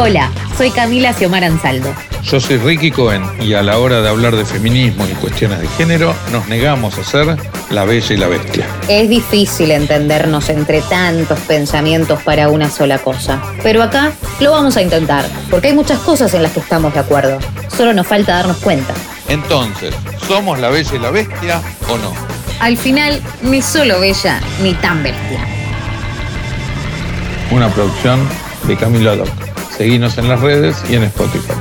Hola, soy Camila Xiomar Ansaldo. Yo soy Ricky Cohen y a la hora de hablar de feminismo y cuestiones de género nos negamos a ser la bella y la bestia. Es difícil entendernos entre tantos pensamientos para una sola cosa, pero acá lo vamos a intentar, porque hay muchas cosas en las que estamos de acuerdo. Solo nos falta darnos cuenta. Entonces, ¿somos la bella y la bestia o no? Al final, ni solo bella ni tan bestia. Una producción de Camilo Doc. Seguinos en las redes y en Spotify.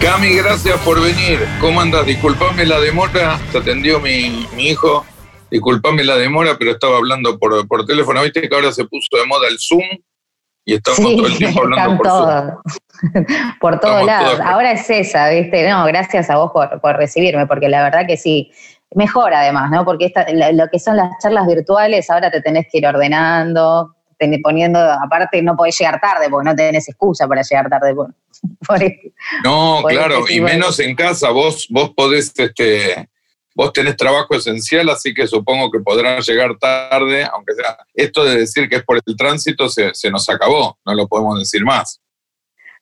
Cami, gracias por venir. ¿Cómo andas? Disculpame la demora, te atendió mi, hijo. Disculpame la demora, pero estaba hablando por, por teléfono. Viste que ahora se puso de moda el Zoom y estamos todo el tiempo hablando por Zoom. por todos lados. Ahora es esa, ¿viste? No, gracias a vos por, por, recibirme, porque la verdad que sí. Mejor además, ¿no? Porque esta, lo que son las charlas virtuales, ahora te tenés que ir ordenando, poniendo, aparte no podés llegar tarde porque no tenés excusa para llegar tarde. no, claro, y menos en casa, vos, vos podés, este, vos tenés trabajo esencial, así que supongo que podrán llegar tarde, aunque sea, esto de decir que es por el tránsito se, se nos acabó, no lo podemos decir más.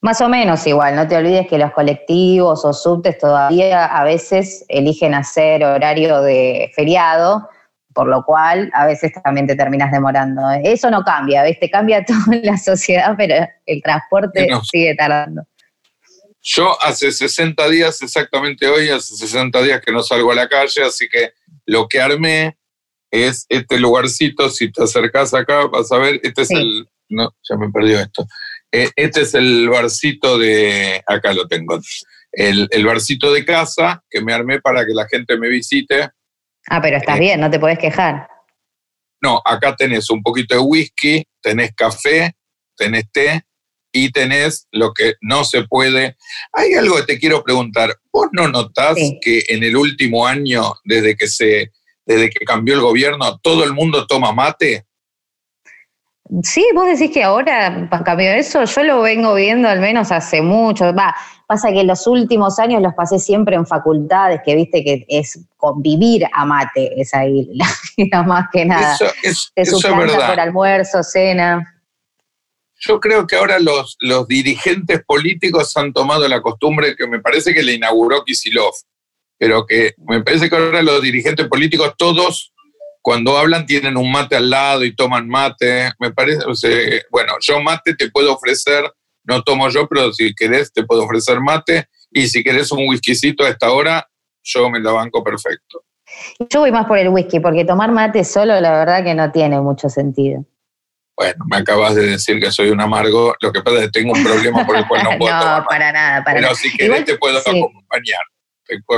Más o menos igual, no te olvides que los colectivos o subtes todavía a veces eligen hacer horario de feriado, por lo cual a veces también te terminas demorando. Eso no cambia, ¿viste? Cambia toda la sociedad, pero el transporte sigue tardando. Yo hace 60 días, exactamente hoy, hace 60 días que no salgo a la calle, así que lo que armé es este lugarcito, si te acercás acá vas a ver, este es el, no, ya me perdió esto, eh, este es el barcito de, acá lo tengo, el, el barcito de casa que me armé para que la gente me visite Ah, pero estás eh, bien, no te puedes quejar. No, acá tenés un poquito de whisky, tenés café, tenés té y tenés lo que no se puede. Hay algo que te quiero preguntar. ¿Vos no notás que en el último año, desde que se, desde que cambió el gobierno, todo el mundo toma mate? Sí, vos decís que ahora cambió eso. Yo lo vengo viendo al menos hace mucho. Va, Pasa que los últimos años los pasé siempre en facultades, que viste que es convivir a mate, esa isla, más que nada. Eso, es, eso es verdad. por almuerzo, cena. Yo creo que ahora los, los dirigentes políticos han tomado la costumbre que me parece que le inauguró Kisilov, pero que me parece que ahora los dirigentes políticos todos cuando hablan tienen un mate al lado y toman mate. Me parece, bueno, yo mate te puedo ofrecer no tomo yo, pero si querés te puedo ofrecer mate y si querés un whiskycito a esta hora, yo me la banco perfecto. Yo voy más por el whisky, porque tomar mate solo la verdad que no tiene mucho sentido. Bueno, me acabas de decir que soy un amargo, lo que pasa es que tengo un problema por el cual no puedo No, para nada, para Pero si querés te puedo acompañar.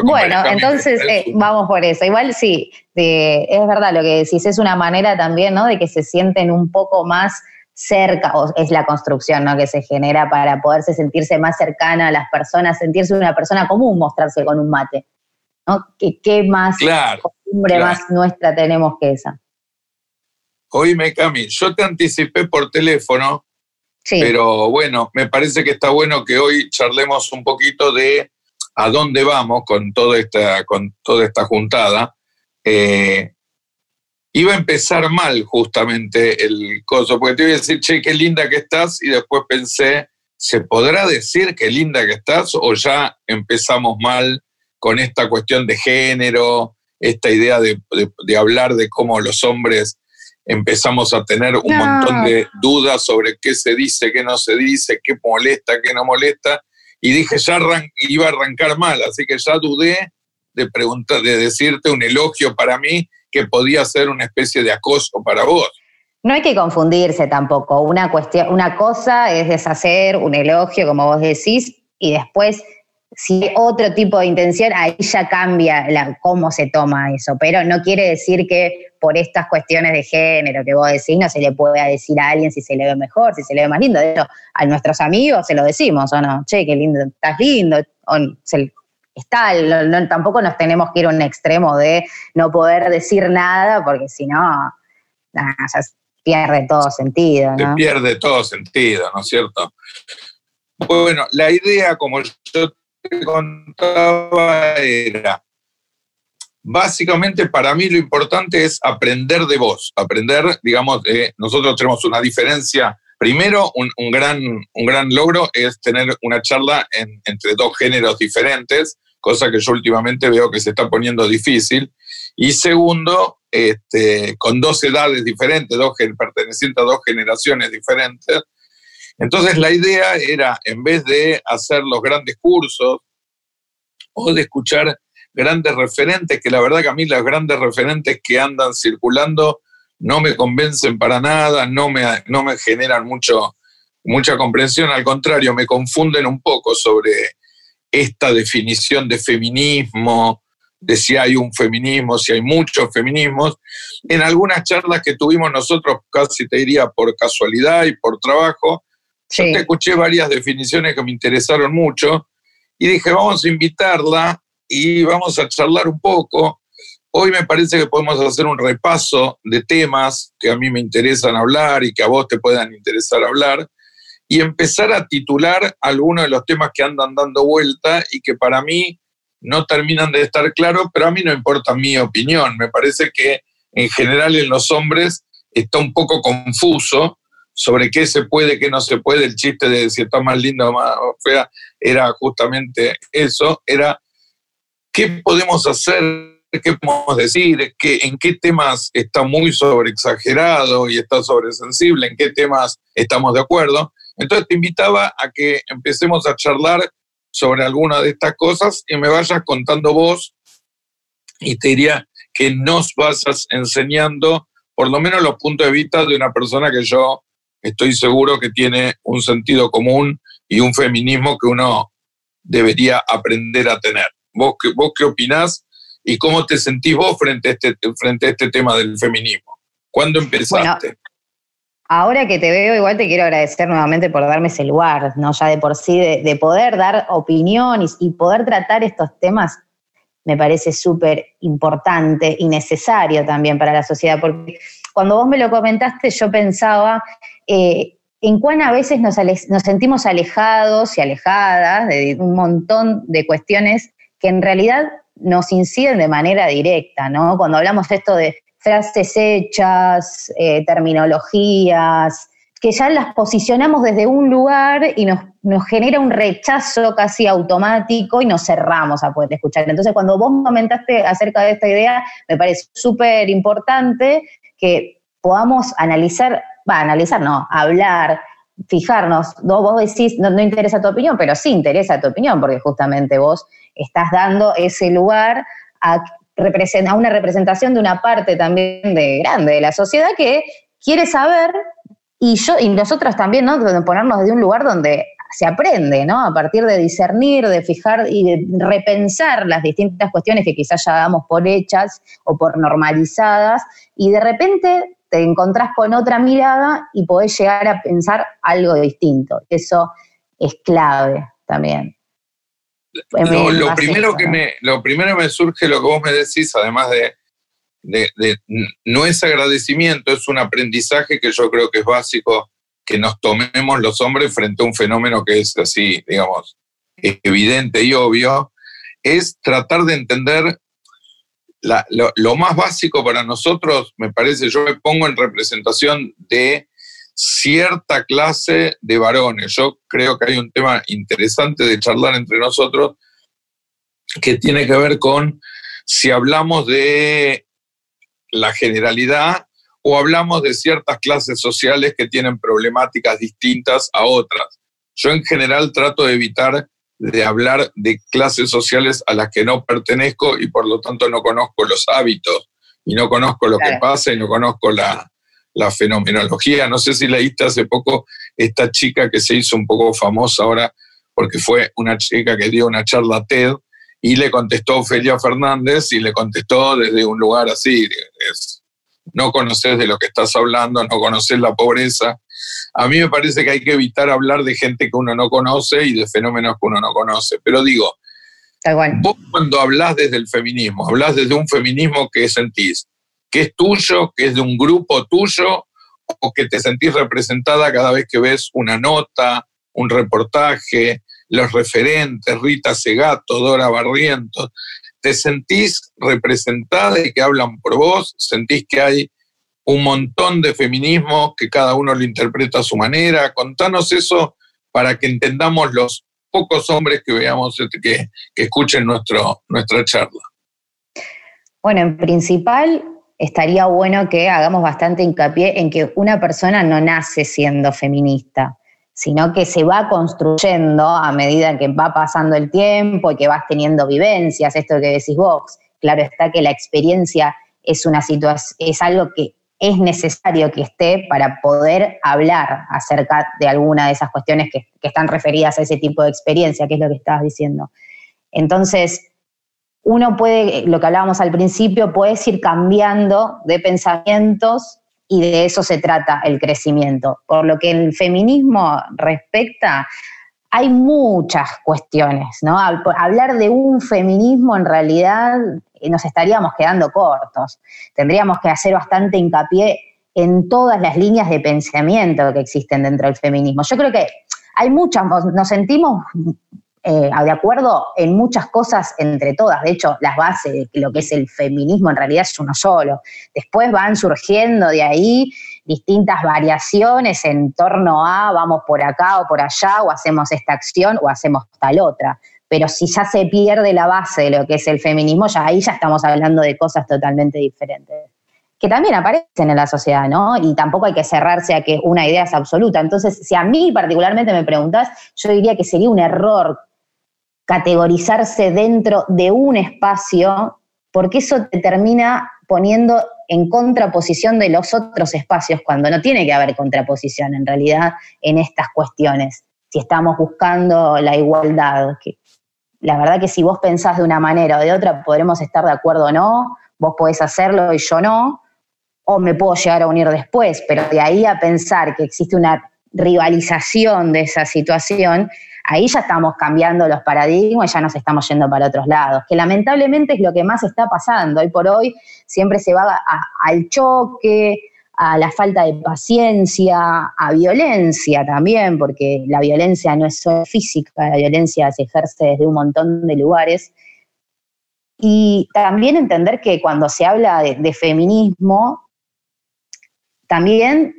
Bueno, entonces eh, vamos por eso. Igual sí, es verdad lo que decís, es una manera también, ¿no? De que se sienten un poco más cerca, o es la construcción ¿no? que se genera para poderse sentirse más cercana a las personas, sentirse una persona común, mostrarse con un mate. ¿no? ¿Qué, más costumbre más nuestra tenemos que esa? Oíme, Cami, yo te anticipé por teléfono, pero bueno, me parece que está bueno que hoy charlemos un poquito de a dónde vamos con toda esta, con toda esta juntada. Eh, iba a empezar mal justamente el coso, porque te iba a decir, che, qué linda que estás, y después pensé, ¿se podrá decir qué linda que estás o ya empezamos mal con esta cuestión de género, esta idea de, hablar de cómo los hombres empezamos a tener un montón de dudas sobre qué se dice, qué no se dice, qué molesta, qué no molesta, y dije, ya iba a arrancar mal, así que ya dudé de preguntar, de decirte un elogio para mí que podía ser una especie de acoso para vos. No hay que confundirse tampoco. Una, cuestión, una cosa es deshacer un elogio, como vos decís, y después, si hay otro tipo de intención, ahí ya cambia la, cómo se toma eso. Pero no quiere decir que por estas cuestiones de género que vos decís, no se le pueda decir a alguien si se le ve mejor, si se le ve más lindo. De hecho, a nuestros amigos se lo decimos, ¿o no? Che, qué lindo, estás lindo. O se, está, tampoco nos tenemos que ir a un extremo de no poder decir nada, porque si no, pierde todo sentido. ¿no? pierde todo sentido, ¿no es cierto? Bueno, la idea, como yo te contaba, era, básicamente para mí lo importante es aprender de vos, aprender, digamos, nosotros tenemos una diferencia Primero, un, gran, un gran logro es tener una charla entre dos géneros diferentes, cosa que yo últimamente veo que se está poniendo difícil. Y segundo, este, con dos edades diferentes, dos, pertenecientes a dos generaciones diferentes. Entonces la idea era, en vez de hacer los grandes cursos o de escuchar grandes referentes, que la verdad que a mí los grandes referentes que andan circulando no me convencen para nada, no me, no me generan mucho, mucha comprensión, al contrario, me confunden un poco sobre esta definición de feminismo, de si hay un feminismo, si hay muchos feminismos. En algunas charlas que tuvimos nosotros, casi te diría por casualidad y por trabajo, yo te escuché varias definiciones que me interesaron mucho y dije, vamos a invitarla y vamos a charlar un poco Hoy me parece que podemos hacer un repaso de temas que a mí me interesan hablar y que a vos te puedan interesar hablar y empezar a titular algunos de los temas que andan dando vuelta y que para mí no terminan de estar claros, pero a mí no importa mi opinión. Me parece que en general en los hombres está un poco confuso sobre qué se puede, qué no se puede. El chiste de si está más linda o más fea era justamente eso, era qué podemos hacer qué podemos decir, en qué temas está muy sobreexagerado y está sobresensible, en qué temas estamos de acuerdo. Entonces te invitaba a que empecemos a charlar sobre alguna de estas cosas y me vayas contando vos y te diría que nos vas enseñando por lo menos los puntos de vista de una persona que yo estoy seguro que tiene un sentido común y un feminismo que uno debería aprender a tener. ¿Vos, vos qué opinás y cómo te sentís vos frente a este, frente a este tema del feminismo. ¿Cuándo empezaste? ahora que te veo, igual te quiero agradecer nuevamente por darme ese lugar, ¿no? Ya de por sí, de, poder dar opinión y, poder tratar estos temas me parece súper importante y necesario también para la sociedad, porque cuando vos me lo comentaste yo pensaba eh, en cuán a veces nos, sentimos alejados y alejadas de un montón de cuestiones que en realidad nos inciden de manera directa, ¿no? Cuando hablamos esto de frases hechas, eh, terminologías, que ya las posicionamos desde un lugar y nos, nos, genera un rechazo casi automático y nos cerramos a poder escuchar. Entonces, cuando vos comentaste acerca de esta idea, me parece súper importante que podamos analizar, va, analizar, no, hablar, fijarnos, ¿no? vos decís, no, no interesa tu opinión, pero sí interesa tu opinión, porque justamente vos estás dando ese lugar a, a una representación de una parte también de grande de la sociedad que quiere saber y yo y nosotros también, ¿no? Ponernos desde un lugar donde se aprende, ¿no? A partir de discernir, de fijar y de repensar las distintas cuestiones que quizás ya damos por hechas o por normalizadas y de repente te encontrás con otra mirada y podés llegar a pensar algo distinto. Eso es clave también. Lo, primero que me, lo primero me surge lo que vos me decís, además de, de, no es agradecimiento, es un aprendizaje que yo creo que es básico que nos tomemos los hombres frente a un fenómeno que es así, digamos, evidente y obvio, es tratar de entender lo, lo, más básico para nosotros, me parece, yo me pongo en representación de cierta clase de varones. Yo creo que hay un tema interesante de charlar entre nosotros que tiene que ver con si hablamos de la generalidad o hablamos de ciertas clases sociales que tienen problemáticas distintas a otras. Yo en general trato de evitar de hablar de clases sociales a las que no pertenezco y por lo tanto no conozco los hábitos y no conozco lo que pasa y no conozco la, la fenomenología. No sé si leíste hace poco esta chica que se hizo un poco famosa ahora porque fue una chica que dio una charla TED y le contestó Ofelia Fernández y le contestó desde un lugar así, no conoces de lo que estás hablando, no conoces la pobreza. A mí me parece que hay que evitar hablar de gente que uno no conoce y de fenómenos que uno no conoce. Pero digo, vos cuando hablas desde el feminismo, hablas desde un feminismo que sentís que es tuyo, que es de un grupo tuyo, o que te sentís representada cada vez que ves una nota, un reportaje, los referentes, Rita Segato, Dora Barrientos, te sentís representada y que hablan por vos, sentís que hay un montón de feminismo que cada uno lo interpreta a su manera. Contanos eso para que entendamos los pocos hombres que veamos, este, que, escuchen nuestro, nuestra charla. Bueno, en principal estaría bueno que hagamos bastante hincapié en que una persona no nace siendo feminista, sino que se va construyendo a medida que va pasando el tiempo y que vas teniendo vivencias, esto que decís vos. Claro está que la experiencia es una es algo que es necesario que esté para poder hablar acerca de alguna de esas cuestiones que, están referidas a ese tipo de experiencia, que es lo que estabas diciendo. Entonces, uno puede, lo que hablábamos al principio, puedes ir cambiando de pensamientos y de eso se trata el crecimiento. Por lo que el feminismo respecta, hay muchas cuestiones, ¿no? Hablar de un feminismo en realidad nos estaríamos quedando cortos. Tendríamos que hacer bastante hincapié en todas las líneas de pensamiento que existen dentro del feminismo. Yo creo que hay muchas, nos sentimos eh, de acuerdo en muchas cosas entre todas. De hecho, las bases de lo que es el feminismo en realidad es uno solo. Después van surgiendo de ahí distintas variaciones en torno a vamos por acá o por allá, o hacemos esta acción o hacemos tal otra. Pero si ya se pierde la base de lo que es el feminismo, ya ahí ya estamos hablando de cosas totalmente diferentes que también aparecen en la sociedad, ¿no? Y tampoco hay que cerrarse a que una idea es absoluta. Entonces, si a mí particularmente me preguntas, yo diría que sería un error categorizarse dentro de un espacio, porque eso te termina poniendo en contraposición de los otros espacios, cuando no tiene que haber contraposición en realidad en estas cuestiones. Si estamos buscando la igualdad, que la verdad que si vos pensás de una manera o de otra, podremos estar de acuerdo o no, vos podés hacerlo y yo no, o me puedo llegar a unir después, pero de ahí a pensar que existe una rivalización de esa situación, ahí ya estamos cambiando los paradigmas ya nos estamos yendo para otros lados, que lamentablemente es lo que más está pasando. Hoy por hoy siempre se va al choque, a la falta de paciencia, a violencia también, porque la violencia no es solo física, la violencia se ejerce desde un montón de lugares. Y también entender que cuando se habla de feminismo, también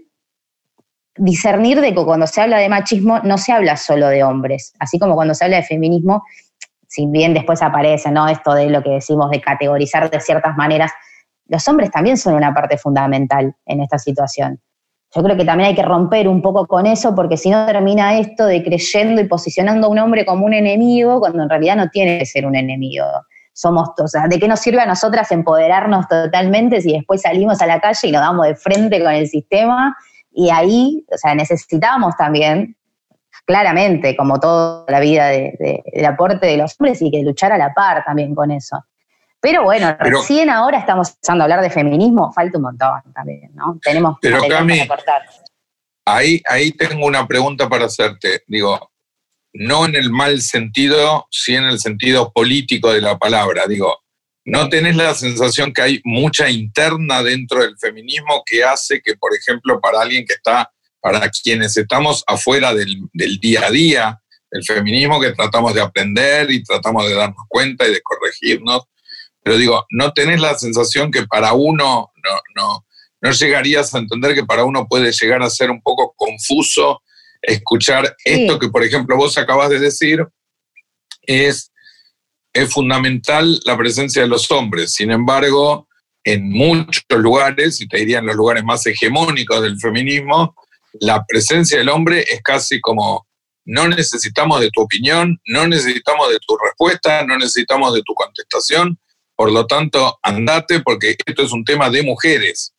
discernir de que cuando se habla de machismo no se habla solo de hombres, así como cuando se habla de feminismo, si bien después aparece ¿no? esto de lo que decimos de categorizar de ciertas maneras, los hombres también son una parte fundamental en esta situación. Yo creo que también hay que romper un poco con eso porque si no termina esto de creyendo y posicionando a un hombre como un enemigo cuando en realidad no tiene que ser un enemigo. Somos, o sea, ¿de qué nos sirve a nosotras empoderarnos totalmente si después salimos a la calle y nos damos de frente con el sistema y ahí, o sea, necesitamos también, claramente, como toda la vida de, aporte de los hombres, y que luchar a la par también con eso. Pero bueno, recién ahora estamos empezando a hablar de feminismo, falta un montón también, ¿no? Tenemos pero, Cami, Ahí, ahí tengo una pregunta para hacerte. Digo, no en el mal sentido, sí en el sentido político de la palabra. Digo, ¿No tenés la sensación que hay mucha interna dentro del feminismo que hace que, por ejemplo, para alguien que está, para quienes estamos afuera del, día a día, el feminismo que tratamos de aprender y tratamos de darnos cuenta y de corregirnos, pero digo, ¿no tenés la sensación que para uno no, no, no llegarías a entender que para uno puede llegar a ser un poco confuso escuchar esto que, por ejemplo, vos acabas de decir, es es fundamental la presencia de los hombres. Sin embargo, en muchos lugares, y te diría en los lugares más hegemónicos del feminismo, la presencia del hombre es casi como, no necesitamos de tu opinión, no necesitamos de tu respuesta, no necesitamos de tu contestación, por lo tanto, andate porque esto es un tema de mujeres.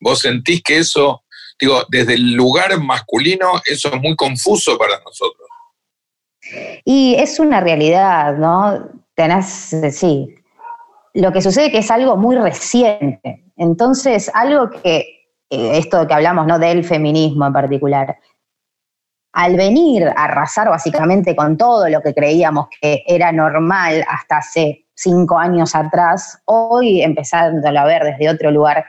Vos sentís que eso, digo, desde el lugar masculino, eso es muy confuso para nosotros. Y es una realidad, ¿no? Tenés, sí. Lo que sucede es que es algo muy reciente. Entonces, algo que, eh, esto que hablamos, ¿no? Del feminismo en particular, al venir a arrasar básicamente con todo lo que creíamos que era normal hasta hace cinco años atrás, hoy empezándolo a ver desde otro lugar,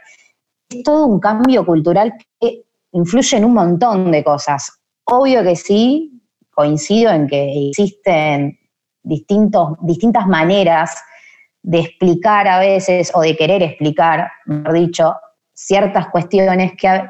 es todo un cambio cultural que influye en un montón de cosas. Obvio que sí, coincido en que existen distintos, distintas maneras de explicar a veces o de querer explicar, mejor dicho, ciertas cuestiones que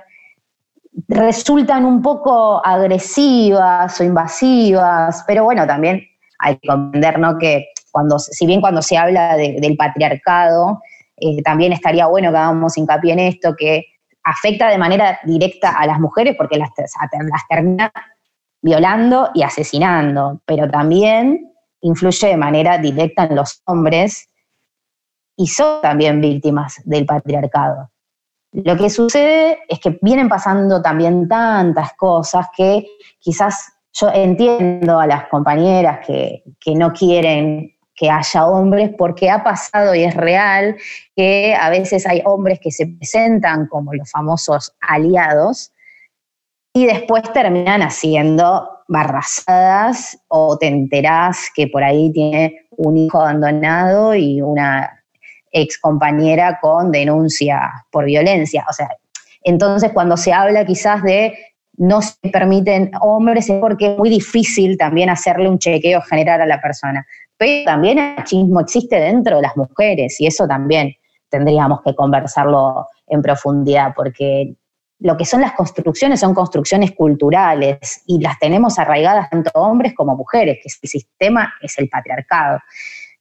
resultan un poco agresivas o invasivas, pero bueno, también hay que comprender que cuando, si bien cuando se habla del patriarcado, eh, también estaría bueno que hagamos hincapié en esto, que afecta de manera directa a las mujeres porque las, las termina violando y asesinando, pero también influye de manera directa en los hombres y son también víctimas del patriarcado. Lo que sucede es que vienen pasando también tantas cosas que quizás yo entiendo a las compañeras que, que no quieren que haya hombres porque ha pasado y es real que a veces hay hombres que se presentan como los famosos aliados y después terminan haciendo barrazadas o te enterás que por ahí tiene un hijo abandonado y una ex compañera con denuncia por violencia. O sea, entonces cuando se habla quizás de no se permiten hombres es porque es muy difícil también hacerle un chequeo general a la persona. Pero también el machismo existe dentro de las mujeres y eso también tendríamos que conversarlo en profundidad porque lo que son las construcciones son construcciones culturales y las tenemos arraigadas tanto hombres como mujeres, que el sistema es el patriarcado.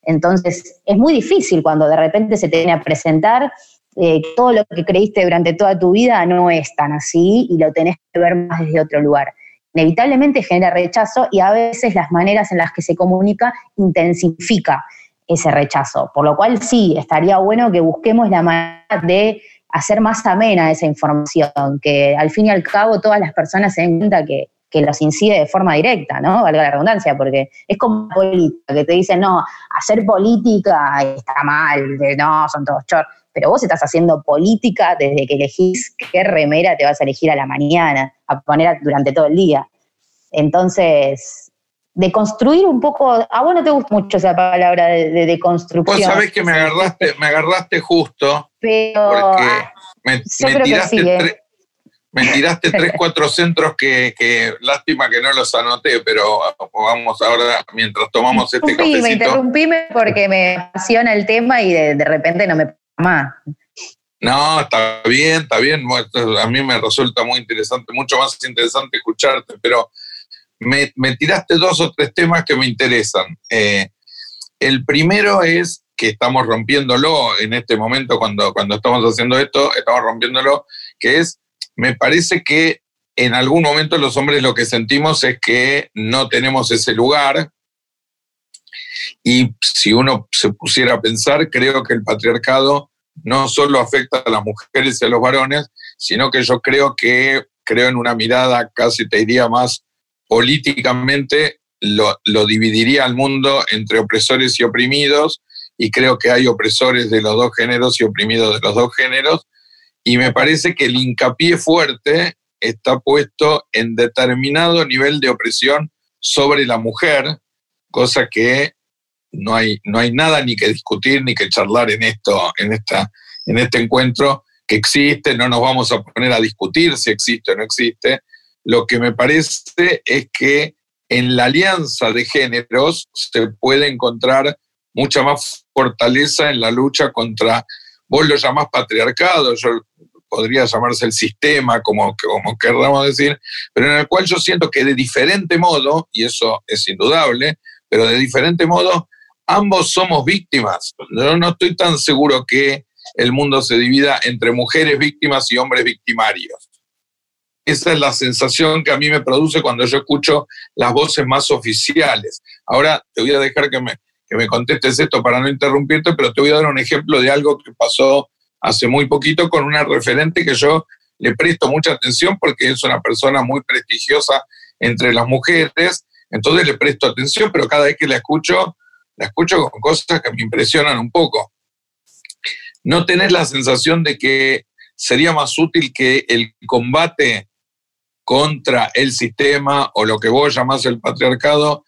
Entonces, es muy difícil cuando de repente se te viene a presentar eh, todo lo que creíste durante toda tu vida no es tan así y lo tenés que ver más desde otro lugar. Inevitablemente genera rechazo y a veces las maneras en las que se comunica intensifica ese rechazo. Por lo cual sí, estaría bueno que busquemos la manera de hacer más amena esa información, que al fin y al cabo todas las personas se den cuenta que, los incide de forma directa, ¿no? Valga la redundancia, porque es como política, que te dicen, no, hacer política está mal, no, son todos chor. Pero vos estás haciendo política desde que elegís qué remera te vas a elegir a la mañana, a poner durante todo el día. Entonces, de construir un poco, a vos no te gusta mucho esa palabra de, de, construcción. Vos sabés que me agarraste, me agarraste justo pero porque ah, me, tiraste, tres, me tiraste tres, cuatro centros que, lástima que no los anoté, pero vamos ahora, mientras tomamos este cafecito. Me interrumpíme porque me apasiona el tema y de, repente no me No, está bien, está bien. A mí me resulta muy interesante, mucho más interesante escucharte, pero me, tiraste dos o tres temas que me interesan. Eh, el primero es que estamos rompiéndolo en este momento cuando, cuando estamos haciendo esto, estamos rompiéndolo, que es, me parece que en algún momento los hombres lo que sentimos es que no tenemos ese lugar. Y si uno se pusiera a pensar, creo que el patriarcado no solo afecta a las mujeres y a los varones, sino que yo creo que, creo en una mirada casi te diría más políticamente, lo, lo dividiría al mundo entre opresores y oprimidos, y creo que hay opresores de los dos géneros y oprimidos de los dos géneros, y me parece que el hincapié fuerte está puesto en determinado nivel de opresión sobre la mujer, cosa que no hay, no hay nada ni que discutir ni que charlar en, esto, en, esta, en este encuentro que existe, no nos vamos a poner a discutir si existe o no existe. Lo que me parece es que en la alianza de géneros se puede encontrar mucha más fortaleza en la lucha contra, vos lo llamás patriarcado, yo podría llamarse el sistema, como, como querramos decir, pero en el cual yo siento que de diferente modo, y eso es indudable, pero de diferente modo, ambos somos víctimas. Yo no estoy tan seguro que el mundo se divida entre mujeres víctimas y hombres victimarios. Esa es la sensación que a mí me produce cuando yo escucho las voces más oficiales. Ahora te voy a dejar que me, que me contestes esto para no interrumpirte, pero te voy a dar un ejemplo de algo que pasó hace muy poquito con una referente que yo le presto mucha atención porque es una persona muy prestigiosa entre las mujeres, entonces le presto atención, pero cada vez que la escucho, la escucho con cosas que me impresionan un poco. ¿No tenés la sensación de que sería más útil que el combate contra el sistema o lo que vos llamás el patriarcado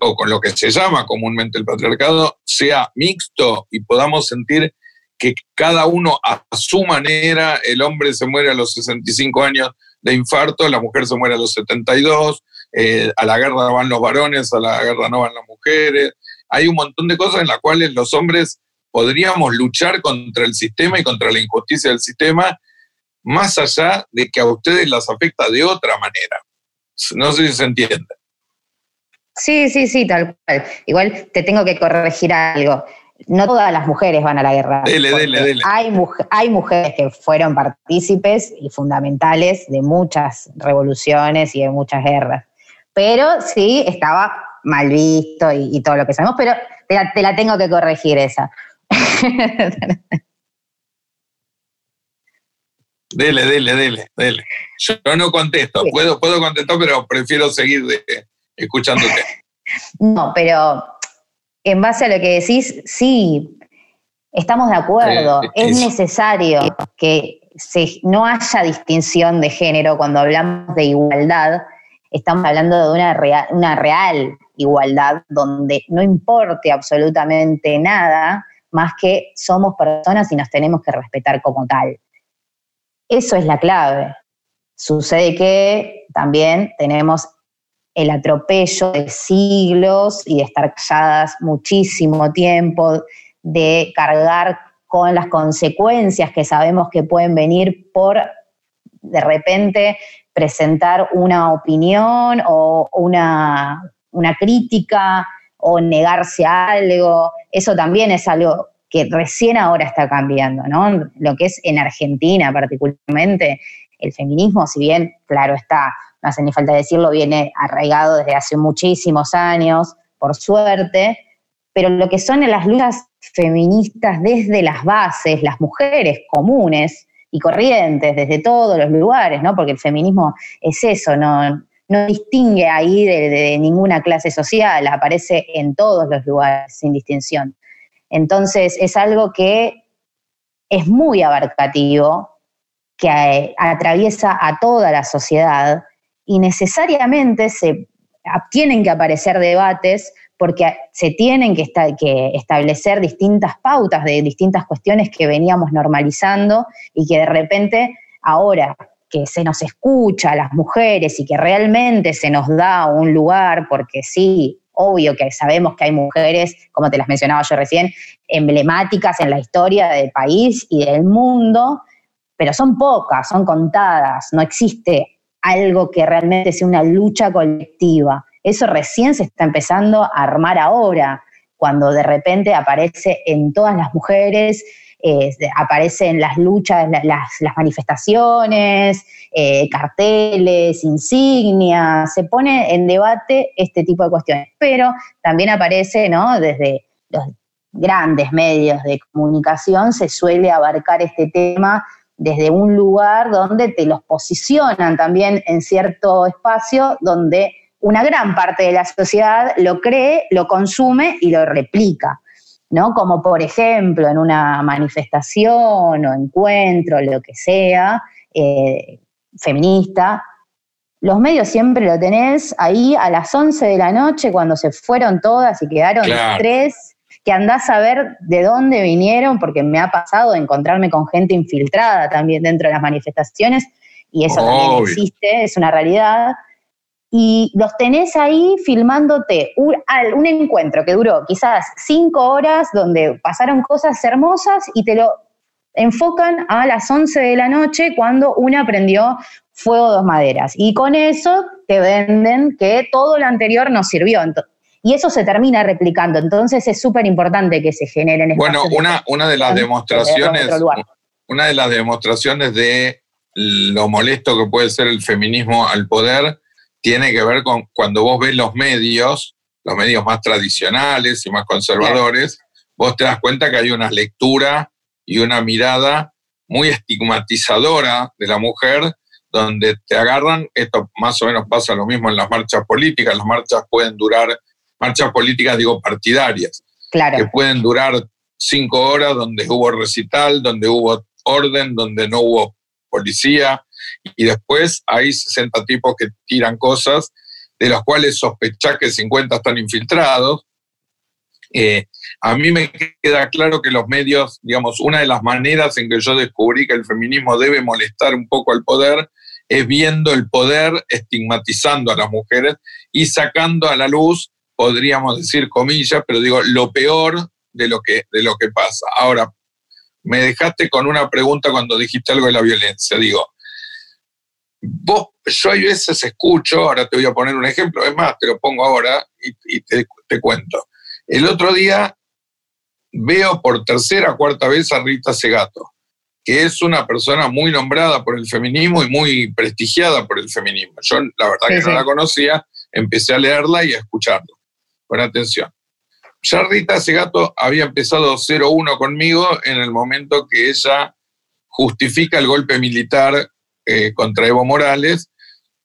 o con lo que se llama comúnmente el patriarcado, sea mixto y podamos sentir que cada uno a su manera, el hombre se muere a los 65 años de infarto, la mujer se muere a los 72, eh, a la guerra van los varones, a la guerra no van las mujeres. Hay un montón de cosas en las cuales los hombres podríamos luchar contra el sistema y contra la injusticia del sistema más allá de que a ustedes las afecta de otra manera. No sé si se entiende. Sí, sí, sí, tal cual. Igual te tengo que corregir algo. No todas las mujeres van a la guerra. Dele, dele, dele. Hay, hay mujeres que fueron partícipes y fundamentales de muchas revoluciones y de muchas guerras. Pero sí, estaba mal visto y, todo lo que sabemos, pero te la tengo que corregir esa. Dele, dele, dele, dele. Yo no contesto, puedo, puedo contestar, pero prefiero seguir escuchándote. No, pero en base a lo que decís, sí, estamos de acuerdo. es, necesario que no haya distinción de género cuando hablamos de igualdad. Estamos hablando de una una real igualdad donde no importe absolutamente nada más que somos personas y nos tenemos que respetar como tal. Eso es la clave. Sucede que también tenemos el atropello de siglos y de estar calladas muchísimo tiempo, de cargar con las consecuencias que sabemos que pueden venir por de repente presentar una opinión o una, una crítica o negarse a algo. Eso también es algo que recién ahora está cambiando, ¿no? Lo que es en Argentina particularmente, el feminismo, si bien, claro está, no hace ni falta decirlo, viene arraigado desde hace muchísimos años, por suerte, pero lo que son las luchas feministas desde las bases, las mujeres comunes y corrientes, desde todos los lugares, ¿no? Porque el feminismo es eso, no, no distingue ahí de ninguna clase social, aparece en todos los lugares, sin distinción. Entonces es algo que es muy abarcativo, que eh, atraviesa a toda la sociedad y necesariamente se tienen que aparecer debates porque se tienen que, que, establecer distintas pautas de distintas cuestiones que veníamos normalizando y que de repente ahora que se nos escucha a las mujeres y que realmente se nos da un lugar, porque sí, obvio que sabemos que hay mujeres, como te las mencionaba yo recién, emblemáticas en la historia del país y del mundo, pero son pocas, son contadas, no existe algo que realmente sea una lucha colectiva. Eso recién se está empezando a armar ahora, cuando de repente aparece en todas las mujeres eh, aparecen las luchas, las, manifestaciones, eh, carteles, insignias, se pone en debate este tipo de cuestiones. Pero también aparece, ¿no? Desde los grandes medios de comunicación se suele abarcar este tema desde un lugar donde te los posicionan también en cierto espacio donde una gran parte de la sociedad lo cree, lo consume y lo replica. ¿No? Como por ejemplo en una manifestación o encuentro, lo que sea, eh, feminista, los medios siempre lo tenés ahí a las 11 de la noche cuando se fueron todas y quedaron tres, que andás a ver de dónde vinieron, porque me ha pasado de encontrarme con gente infiltrada también dentro de las manifestaciones, y eso también existe, es una realidad y los tenés ahí filmándote un, un, encuentro que duró quizás cinco horas, donde pasaron cosas hermosas y te lo enfocan a las 11 de la noche cuando una prendió fuego dos maderas. Y con eso te venden que todo lo anterior nos sirvió. Y eso se termina replicando. Entonces es súper importante que se generen Bueno, una, una de las demostraciones, una de las demostraciones de lo molesto que puede ser el feminismo al poder tiene que ver con cuando vos ves los medios, los medios más tradicionales y más conservadores, vos te das cuenta que hay una lectura y una mirada muy estigmatizadora de la mujer, donde te agarran, esto más o menos pasa lo mismo en las marchas políticas, las marchas pueden durar, marchas políticas digo partidarias, claro. que pueden durar cinco horas, donde hubo recital, donde hubo orden, donde no hubo policía, y después hay 60 tipos que tiran cosas, de los cuales sospechás que 50 están infiltrados. Eh, a mí me queda claro que los medios, digamos, una de las maneras en que yo descubrí que el feminismo debe molestar un poco al poder es viendo el poder estigmatizando a las mujeres y sacando a la luz, podríamos decir comillas, pero digo, lo peor de lo que, de lo que pasa. Ahora, me dejaste con una pregunta cuando dijiste algo de la violencia. Digo, vos, yo a veces escucho, ahora te voy a poner un ejemplo, es más, te lo pongo ahora y, te, cuento. El otro día veo por tercera o cuarta vez a Rita Segato, que es una persona muy nombrada por el feminismo y muy prestigiada por el feminismo. Yo la verdad que no la conocía, empecé a leerla y a escucharla. Con atención. Ya Rita Segato había empezado 0-1 conmigo en el momento que ella justifica el golpe militar eh, contra Evo Morales.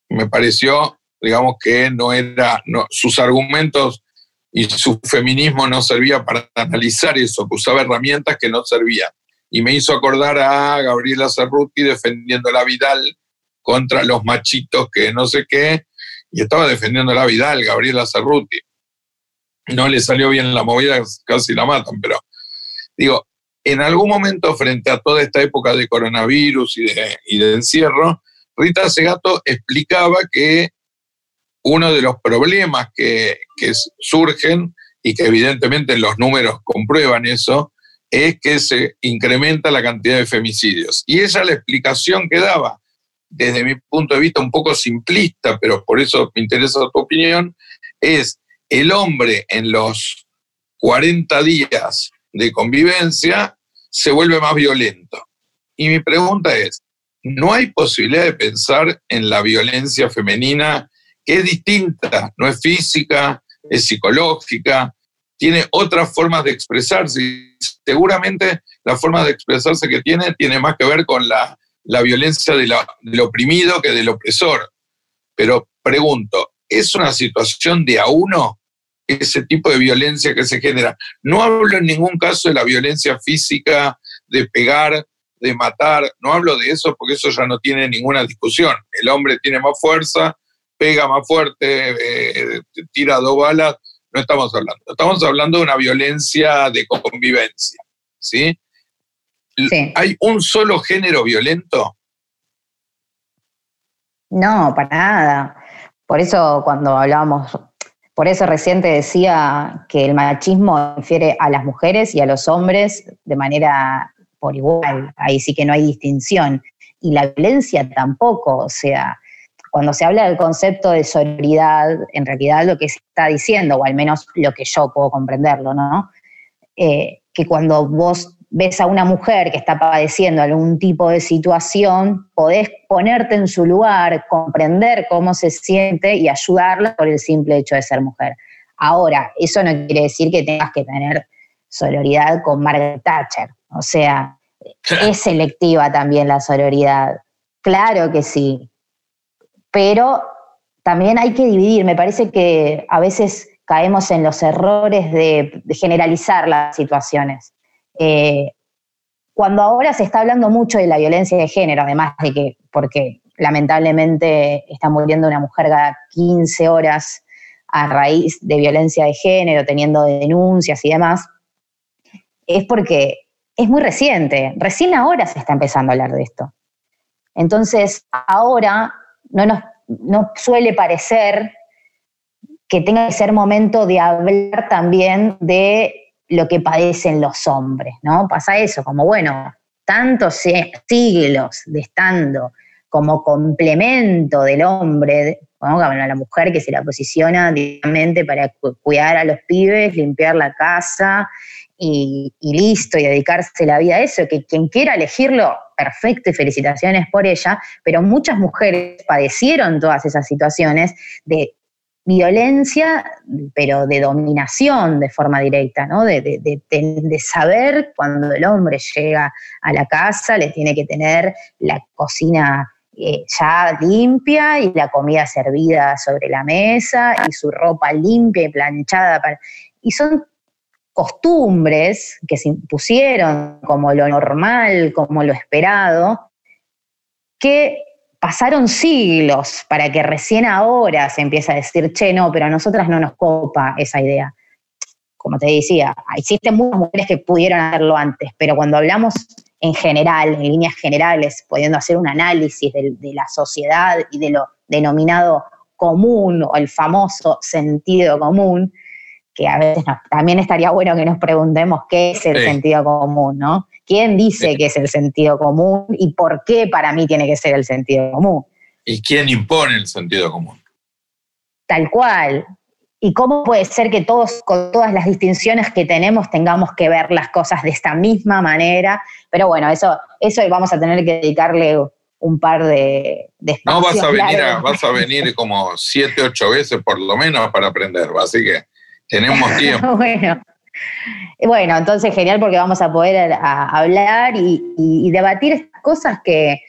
Me pareció, digamos, que no era, sus argumentos y su feminismo no servía para analizar eso, que usaba herramientas que no servían. Y me hizo acordar a Gabriela Cerruti defendiendo la Vidal contra los machitos que no sé qué, y estaba defendiendo la Vidal, Gabriela Cerruti no le salió bien la movida, casi la matan, pero digo, en algún momento frente a toda esta época de coronavirus y de, encierro, Rita Segato explicaba que uno de los problemas que, que surgen y que evidentemente los números comprueban eso, es que se incrementa la cantidad de femicidios. Y ella la explicación que daba, desde mi punto de vista un poco simplista, pero por eso me interesa tu opinión, es el hombre en los 40 días de convivencia se vuelve más violento. Y mi pregunta es, ¿no hay posibilidad de pensar en la violencia femenina que es distinta, no es física, es psicológica, tiene otras formas de expresarse? Seguramente la forma de expresarse que tiene tiene más que ver con la, violencia del oprimido que del opresor. Pero pregunto, ¿es una situación de a uno ese tipo de violencia que se genera. No hablo en ningún caso de la violencia física, de pegar, de matar, no hablo de eso porque eso ya no tiene ninguna discusión. El hombre tiene más fuerza, pega más fuerte, eh, tira dos balas, no estamos hablando. Estamos hablando de una violencia de convivencia, ¿sí? sí. ¿Hay un solo género violento? No, para nada. Por eso cuando hablábamos por eso reciente decía que el machismo refiere a las mujeres y a los hombres de manera por igual, ahí sí que no hay distinción. Y la violencia tampoco, o sea, cuando se habla del concepto de sororidad, en realidad lo que se está diciendo, o al menos lo que yo puedo comprenderlo, ¿no? Eh, que cuando vos ves a una mujer que está padeciendo algún tipo de situación, podés ponerte en su lugar, comprender cómo se siente y ayudarla por el simple hecho de ser mujer. Ahora, eso no quiere decir que tengas que tener sororidad con Margaret Thatcher. O sea, es selectiva también la sororidad. Claro que sí. Pero también hay que dividir. Me parece que a veces caemos en los errores de, de generalizar las situaciones. Eh, cuando ahora se está hablando mucho de la violencia de género, además de que, porque lamentablemente está muriendo una mujer cada 15 horas a raíz de violencia de género, teniendo denuncias y demás, es porque es muy reciente, recién ahora se está empezando a hablar de esto. Entonces, ahora no nos no suele parecer que tenga que ser momento de hablar también de lo que padecen los hombres, ¿no? Pasa eso, como bueno, tantos siglos de estando como complemento del hombre, ¿no? la mujer que se la posiciona directamente para cuidar a los pibes, limpiar la casa y, y, listo, y dedicarse la vida a eso, que quien quiera elegirlo, perfecto y felicitaciones por ella, pero muchas mujeres padecieron todas esas situaciones de violencia, pero de dominación de forma directa, ¿no? De, saber cuando el hombre llega a la casa, le tiene que tener la cocina eh, ya limpia y la comida servida sobre la mesa y su ropa limpia y planchada. y son costumbres que se impusieron como lo normal, como lo esperado, que pasaron siglos para que recién ahora se empiece a decir, che, no, pero a nosotras no nos copa esa idea. Como te decía, existen muchas mujeres que pudieron hacerlo antes, pero cuando hablamos en general, en líneas generales, pudiendo hacer un análisis de, la sociedad y de lo denominado común o el famoso sentido común, que a veces también estaría bueno que nos preguntemos qué es el sentido común, ¿no? ¿Quién dice que es el sentido común y por qué para mí tiene que ser el sentido común? ¿Y quién impone el sentido común? Tal cual. ¿Y cómo puede ser que todos, con todas las distinciones que tenemos, tengamos que ver las cosas de esta misma manera? Pero bueno, eso, eso vamos a tener que dedicarle un par de, de No, vas a, venir vas a venir como siete, ocho veces por lo menos para aprender, así que tenemos tiempo. bueno. Bueno, entonces genial porque vamos a poder hablar y, debatir cosas que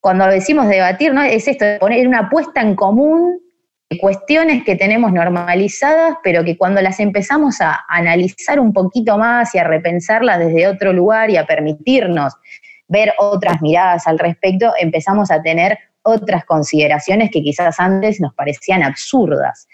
cuando decimos debatir, ¿no? Es esto, de poner una apuesta en común cuestiones que tenemos normalizadas, pero que cuando las empezamos a analizar un poquito más y a repensarlas desde otro lugar y a permitirnos ver otras miradas al respecto, empezamos a tener otras consideraciones que quizás antes nos parecían absurdas.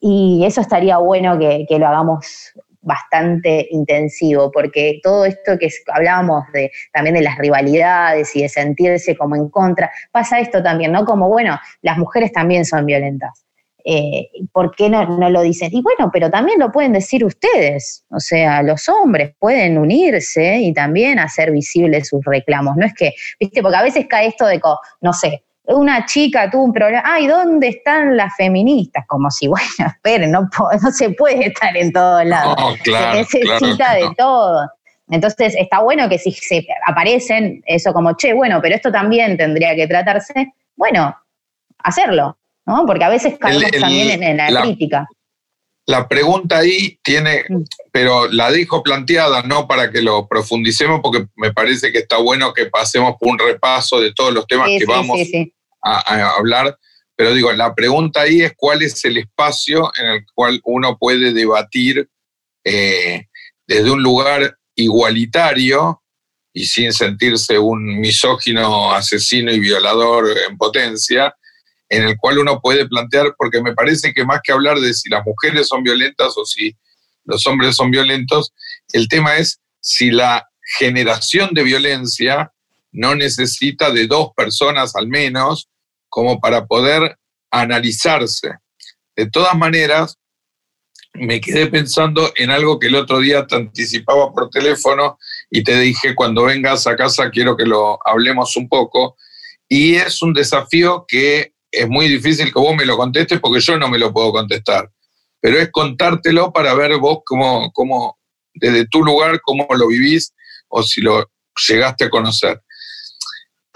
Y eso estaría bueno que, lo hagamos bastante intensivo, porque todo esto que hablábamos de, también de las rivalidades y de sentirse como en contra, pasa esto también, ¿no? Como, bueno, las mujeres también son violentas. Eh, ¿Por qué no, no, lo dicen? Y bueno, pero también lo pueden decir ustedes, o sea, los hombres pueden unirse y también hacer visibles sus reclamos. No es que, viste, porque a veces cae esto de, no sé, una chica tuvo un problema, ay, ¿dónde están las feministas? Como si, bueno, esperen, no, no se puede estar en todos lados. se necesita de todo. Entonces, está bueno que si se aparecen, eso como, che, bueno, pero esto también tendría que tratarse, bueno, hacerlo, ¿no? Porque a veces caemos también en, la, crítica. La pregunta ahí tiene, mm. pero la dejo planteada, no para que lo profundicemos, porque me parece que está bueno que pasemos por un repaso de todos los temas que vamos a, hablar, pero digo, la pregunta ahí es cuál es el espacio en el cual uno puede debatir eh, desde un lugar igualitario y sin sentirse un misógino, asesino y violador en potencia, en el cual uno puede plantear, porque me parece que más que hablar de si las mujeres son violentas o si los hombres son violentos, el tema es si la generación de violencia no necesita de dos personas al menos como para poder analizarse. De todas maneras, me quedé pensando en algo que el otro día te anticipaba por teléfono y te dije, cuando vengas a casa quiero que lo hablemos un poco. Y es un desafío que es muy difícil que vos me lo contestes porque yo no me lo puedo contestar. Pero es contártelo para ver vos cómo, cómo desde tu lugar, cómo lo vivís o si lo llegaste a conocer.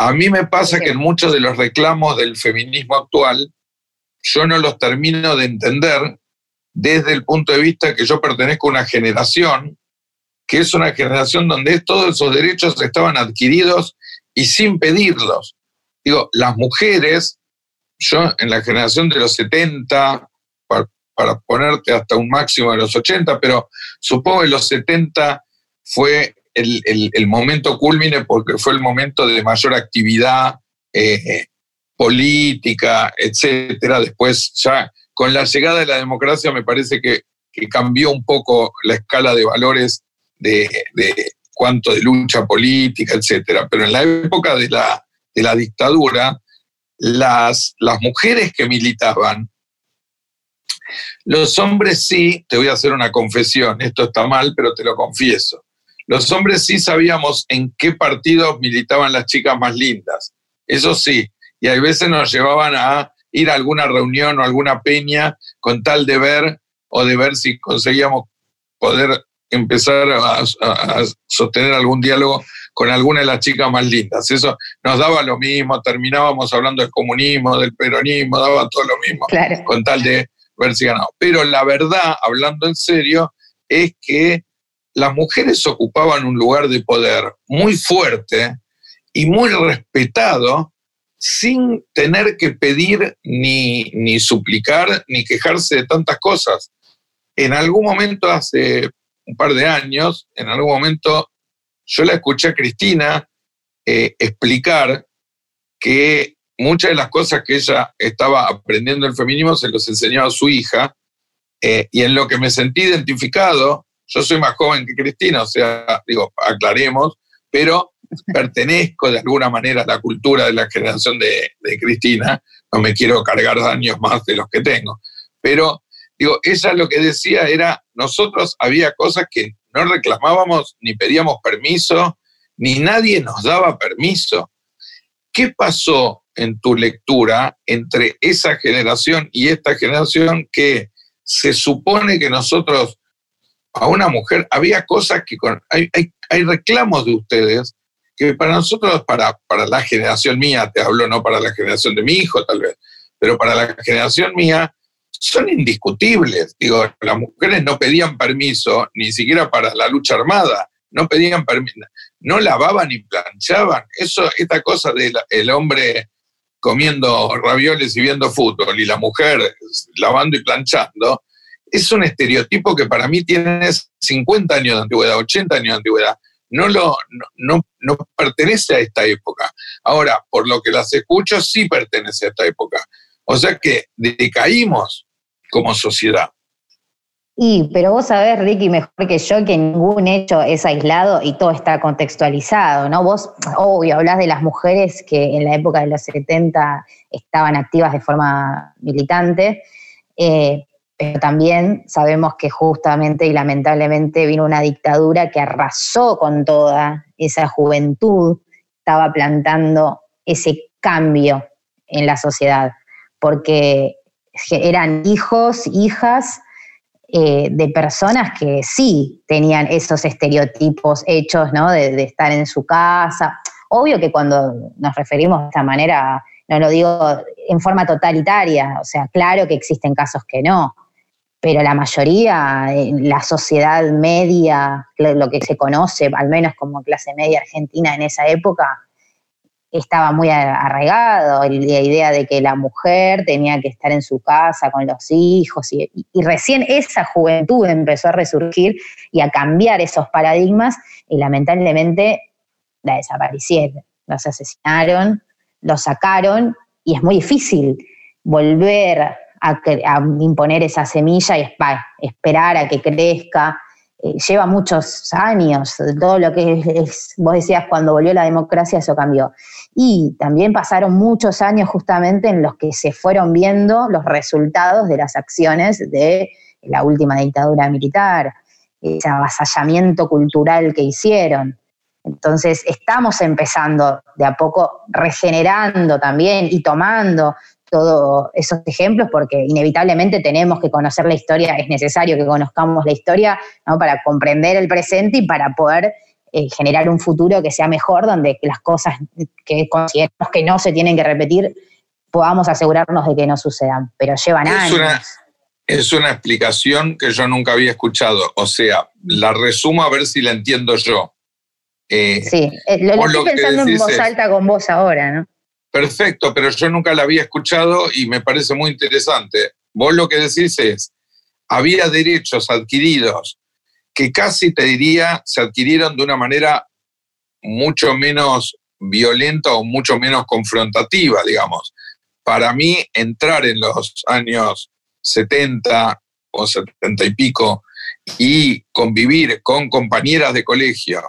A mí me pasa que en muchos de los reclamos del feminismo actual, yo no los termino de entender desde el punto de vista que yo pertenezco a una generación, que es una generación donde todos esos derechos estaban adquiridos y sin pedirlos. Digo, las mujeres, yo en la generación de los 70, para, para ponerte hasta un máximo de los 80, pero supongo que los 70 fue el, momento culmine porque fue el momento de mayor actividad eh, política, etcétera. Después, ya con la llegada de la democracia, me parece que, cambió un poco la escala de valores de, cuanto de lucha política, etcétera. Pero en la época de la, de la dictadura, las, las mujeres que militaban, los hombres sí, te voy a hacer una confesión, esto está mal, pero te lo confieso. Los hombres sí sabíamos en qué partidos militaban las chicas más lindas, eso sí, y a veces nos llevaban a ir a alguna reunión o alguna peña con tal de ver o de ver si conseguíamos poder empezar a, sostener algún diálogo con alguna de las chicas más lindas. Eso nos daba lo mismo, terminábamos hablando del comunismo, del peronismo, daba todo lo mismo, con tal de ver si ganamos. Pero la verdad, hablando en serio, es que las mujeres ocupaban un lugar de poder muy fuerte y muy respetado sin tener que pedir ni, ni suplicar ni quejarse de tantas cosas. En algún momento, hace un par de años, en algún momento yo la escuché a Cristina eh, explicar que muchas de las cosas que ella estaba aprendiendo el feminismo se los enseñaba a su hija, eh, y en lo que me sentí identificado yo soy más joven que Cristina, o sea, digo, aclaremos, pero pertenezco de alguna manera a la cultura de la generación de, Cristina, no me quiero cargar daños más de los que tengo, pero digo, ella lo que decía era, nosotros había cosas que no reclamábamos ni pedíamos permiso, ni nadie nos daba permiso. ¿Qué pasó en tu lectura entre esa generación y esta generación que se supone que nosotros, a una mujer, había cosas que hay, hay, reclamos de ustedes que para nosotros, para, para la generación mía, te hablo no para la generación de mi hijo tal vez, pero para la generación mía, son indiscutibles. Digo, las mujeres no pedían permiso ni siquiera para la lucha armada, no pedían permiso, no lavaban ni planchaban. Eso, esta cosa del el hombre comiendo ravioles y viendo fútbol y la mujer lavando y planchando, es un estereotipo que para mí tiene 50 años de antigüedad, 80 años de antigüedad. No, lo, no, no pertenece a esta época. Ahora, por lo que las escucho, sí pertenece a esta época. O sea que decaímos como sociedad. Y, pero vos sabés, Ricky, mejor que yo, que ningún hecho es aislado y todo está contextualizado, ¿no? Vos, obvio, hablás de las mujeres que en la época de los 70 estaban activas de forma militante, eh, pero también sabemos que justamente y lamentablemente vino una dictadura que arrasó con toda esa juventud, estaba plantando ese cambio en la sociedad, porque eran hijos, hijas eh, de personas que sí tenían esos estereotipos hechos, ¿no? De, estar en su casa. Obvio que cuando nos referimos de esta manera, no lo digo en forma totalitaria, o sea, claro que existen casos que no, pero la mayoría, en la sociedad media, lo que se conoce, al menos como clase media argentina en esa época, estaba muy arraigado, la idea de que la mujer tenía que estar en su casa con los hijos, y, recién esa juventud empezó a resurgir y a cambiar esos paradigmas, y lamentablemente la desaparecieron, los asesinaron, los sacaron, y es muy difícil volver a, imponer esa semilla y esperar a que crezca eh, lleva muchos años, todo lo que es, vos decías, cuando volvió la democracia eso cambió. Y también pasaron muchos años justamente en los que se fueron viendo los resultados de las acciones de la última dictadura militar, ese avasallamiento cultural que hicieron. Entonces estamos empezando de a poco regenerando también y tomando todos esos ejemplos porque inevitablemente tenemos que conocer la historia, es necesario que conozcamos la historia para comprender el presente y para poder eh, generar un futuro que sea mejor, donde las cosas que consideramos que no se tienen que repetir, podamos asegurarnos de que no sucedan, pero llevan es años. Una, es una explicación que yo nunca había escuchado, o sea, la resumo a ver si la entiendo yo. Eh, sí, eh, lo, estoy pensando en voz alta con vos ahora, ¿no? Perfecto, pero yo nunca la había escuchado y me parece muy interesante. Vos lo que decís es, había derechos adquiridos que casi te diría se adquirieron de una manera mucho menos violenta o mucho menos confrontativa, digamos. Para mí, entrar en los años 70 o 70 y pico y convivir con compañeras de colegio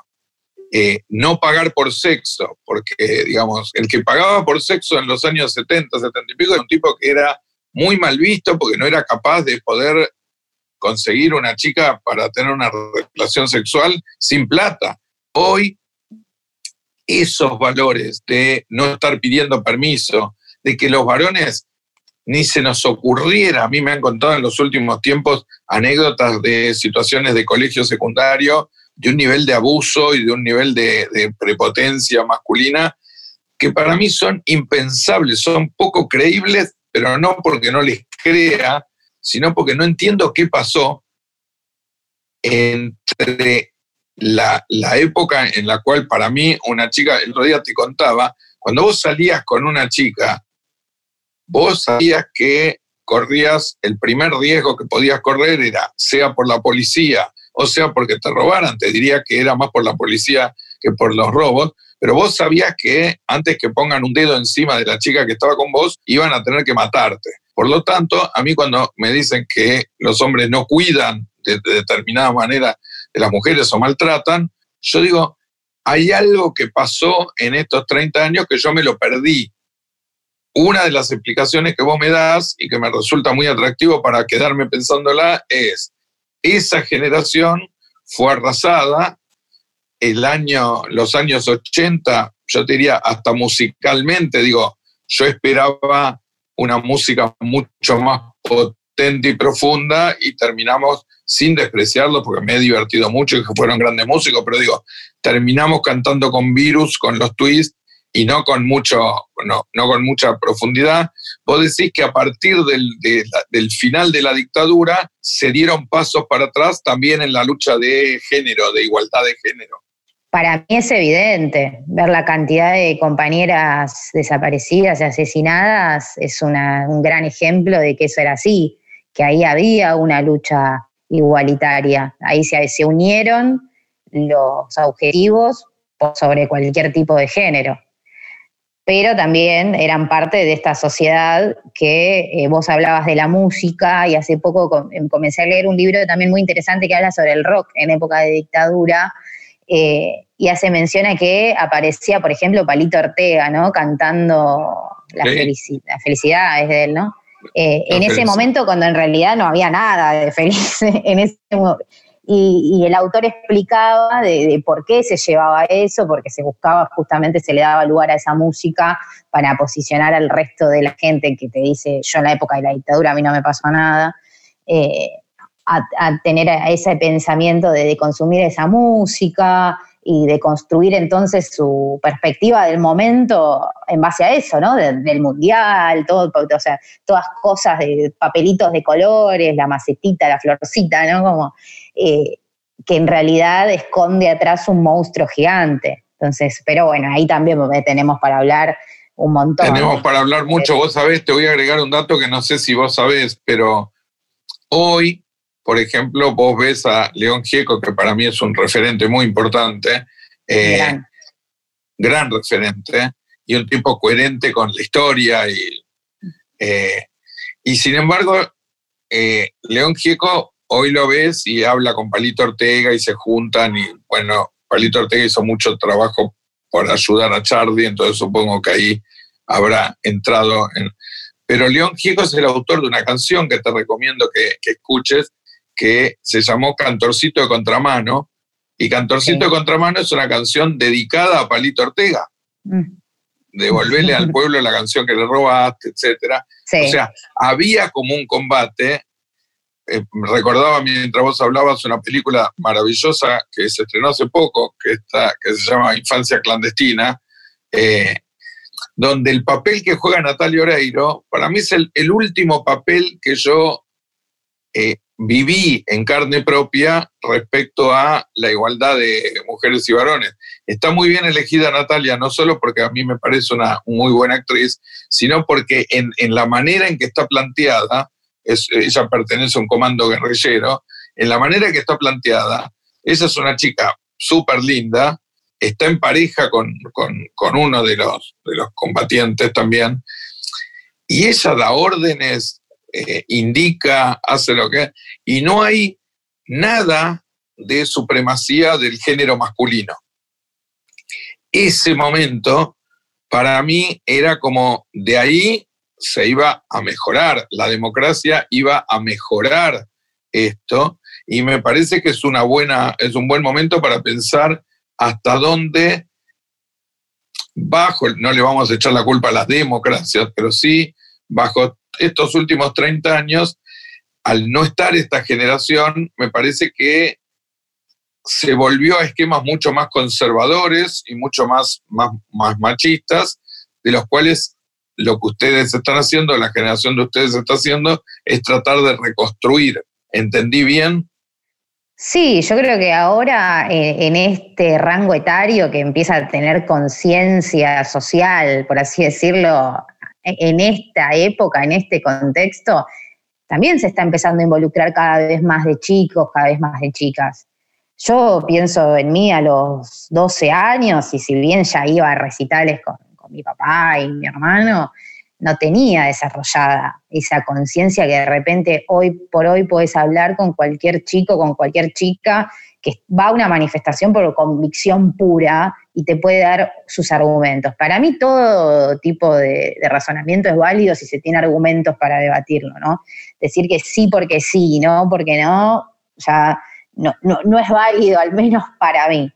eh, no pagar por sexo, porque, digamos, el que pagaba por sexo en los años 70, 70 y pico era un tipo que era muy mal visto porque no era capaz de poder conseguir una chica para tener una relación sexual sin plata. Hoy, esos valores de no estar pidiendo permiso, de que los varones ni se nos ocurriera, a mí me han contado en los últimos tiempos anécdotas de situaciones de colegio secundario de un nivel de abuso y de un nivel de, prepotencia masculina que para mí son impensables, son poco creíbles, pero no porque no les crea, sino porque no entiendo qué pasó entre la, la, época en la cual para mí una chica, el otro día te contaba, cuando vos salías con una chica, vos sabías que corrías, el primer riesgo que podías correr era, sea por la policía, o sea porque te robaran. Te diría que era más por la policía que por los robos, pero vos sabías que antes que pongan un dedo encima de la chica que estaba con vos, iban a tener que matarte. Por lo tanto, a mí cuando me dicen que los hombres no cuidan de, determinada manera de las mujeres o maltratan, yo digo, hay algo que pasó en estos 30 años que yo me lo perdí. Una de las explicaciones que vos me das y que me resulta muy atractivo para quedarme pensándola es, esa generación fue arrasada. El año, los años 80, yo te diría hasta musicalmente, digo, yo esperaba una música mucho más potente y profunda y terminamos sin despreciarlo porque me he divertido mucho y que fueron grandes músicos, pero digo, terminamos cantando con virus, con los twists y no con, mucho, no, no con mucha profundidad. Vos decís que a partir del, del final de la dictadura se dieron pasos para atrás también en la lucha de género, de igualdad de género. Para mí es evidente, ver la cantidad de compañeras desaparecidas y asesinadas es un gran ejemplo de que eso era así, que ahí había una lucha igualitaria, ahí se, se unieron los objetivos sobre cualquier tipo de género pero también eran parte de esta sociedad que eh, vos hablabas de la música y hace poco em, comencé a leer un libro también muy interesante que habla sobre el rock en época de dictadura eh, y hace mención a que aparecía, por ejemplo, Palito Ortega, ¿no? Cantando la, felicidad, felicidad es de él, ¿no? Eh, en ese momento cuando en realidad no había nada de feliz en ese momento y, el autor explicaba de, por qué se llevaba eso, porque se buscaba justamente, se le daba lugar a esa música para posicionar al resto de la gente que te dice, yo en la época de la dictadura a mí no me pasó nada, eh, a, tener ese pensamiento de, consumir esa música y de construir entonces su perspectiva del momento en base a eso, ¿no? del mundial, todo, o sea, todas cosas de papelitos de colores, la macetita, la florcita, ¿no? Como eh, que en realidad esconde atrás un monstruo gigante. Entonces, pero bueno, ahí también tenemos para hablar un montón. Tenemos para hablar mucho, vos sabés, te voy a agregar un dato que no sé si vos sabés, pero hoy, por ejemplo, vos ves a León Gieco, que para mí es un referente muy importante, eh, gran. referente, y un tipo coherente con la historia, y, eh, y sin embargo, León Gieco hoy lo ves y habla con Palito Ortega y se juntan y bueno, Palito Ortega hizo mucho trabajo por ayudar a Charlie, entonces supongo que ahí habrá entrado en... Pero León Gieco es el autor de una canción que te recomiendo que, escuches, que se llamó Cantorcito de Contramano, y Cantorcito de Contramano es una canción dedicada a Palito Ortega. Mm. Devolverle al pueblo la canción que le robaste, etc. O sea, había como un combate eh, recordaba mientras vos hablabas una película maravillosa que se estrenó hace poco, que, está, que se llama Infancia Clandestina, eh, donde el papel que juega Natalia Oreiro, para mí es el, último papel que yo eh, viví en carne propia respecto a la igualdad de mujeres y varones. Está muy bien elegida Natalia, no solo porque a mí me parece una muy buena actriz, sino porque en, en la manera en que está planteada, ella pertenece a un comando guerrillero, en la manera que está planteada, ella es una chica súper linda, está en pareja con, uno de los, de los combatientes también, y ella da órdenes, eh, indica, hace lo que... Y no hay nada de supremacía del género masculino. Ese momento, para mí, era como de ahí se iba a mejorar, la democracia iba a mejorar esto y me parece que es, una buena, es un buen momento para pensar hasta dónde bajo, no le vamos a echar la culpa a las democracias, pero sí bajo estos últimos 30 años, al no estar esta generación, me parece que se volvió a esquemas mucho más conservadores y mucho más, más, más machistas, de los cuales lo que ustedes están haciendo, la generación de ustedes está haciendo, es tratar de reconstruir. ¿Entendí bien? Sí, yo creo que ahora eh, en este rango etario que empieza a tener conciencia social, por así decirlo, en esta época, en este contexto, también se está empezando a involucrar cada vez más de chicos, cada vez más de chicas. Yo pienso en mí a los 12 años y si bien ya iba a recitales con, mi papá y mi hermano, no tenía desarrollada esa conciencia que de repente hoy por hoy puedes hablar con cualquier chico, con cualquier chica que va a una manifestación por convicción pura y te puede dar sus argumentos. Para mí todo tipo de, razonamiento es válido si se tiene argumentos para debatirlo, ¿no? Decir que sí porque sí, no porque no, ya no, no, no es válido, al menos para mí.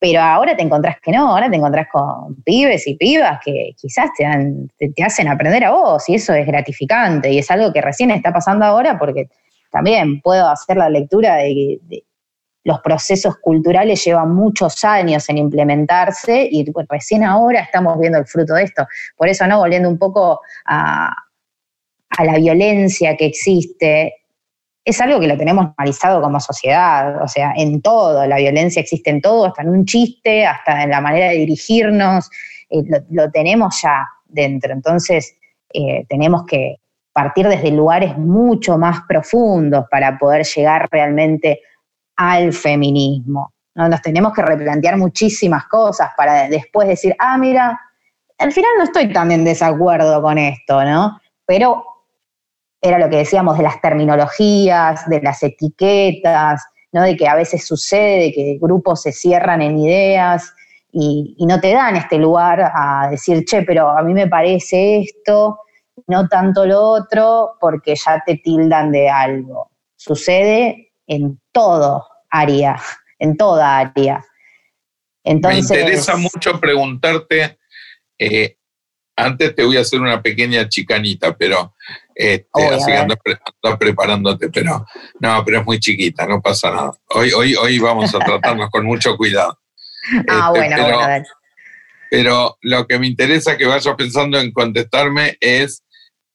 Pero ahora te encontrás que no, ahora te encontrás con pibes y pibas que quizás te, te, hacen aprender a vos y eso es gratificante y es algo que recién está pasando ahora porque también puedo hacer la lectura de, que los procesos culturales llevan muchos años en implementarse y recién ahora estamos viendo el fruto de esto. Por eso, ¿no? Volviendo un poco a la violencia que existe, es algo que lo tenemos normalizado como sociedad, o sea, en todo, la violencia existe en todo, hasta en un chiste, hasta en la manera de dirigirnos, eh, lo, tenemos ya dentro. Entonces, eh, tenemos que partir desde lugares mucho más profundos para poder llegar realmente al feminismo. ¿no? Nos tenemos que replantear muchísimas cosas para después decir, ah, mira, al final no estoy tan en desacuerdo con esto, ¿no? Pero era lo que decíamos de las terminologías, de las etiquetas, ¿no? de que a veces sucede que grupos se cierran en ideas y, no te dan este lugar a decir, che, pero a mí me parece esto, no tanto lo otro, porque ya te tildan de algo. Sucede en todo área, en toda área. Entonces, me interesa mucho preguntarte, eh, antes te voy a hacer una pequeña chicanita, pero este, así que preparándote, pero no, pero es muy chiquita, no pasa nada. Hoy, hoy, hoy vamos a tratarnos con mucho cuidado. Ah, este, bueno, pero, Pero lo que me interesa que vayas pensando en contestarme es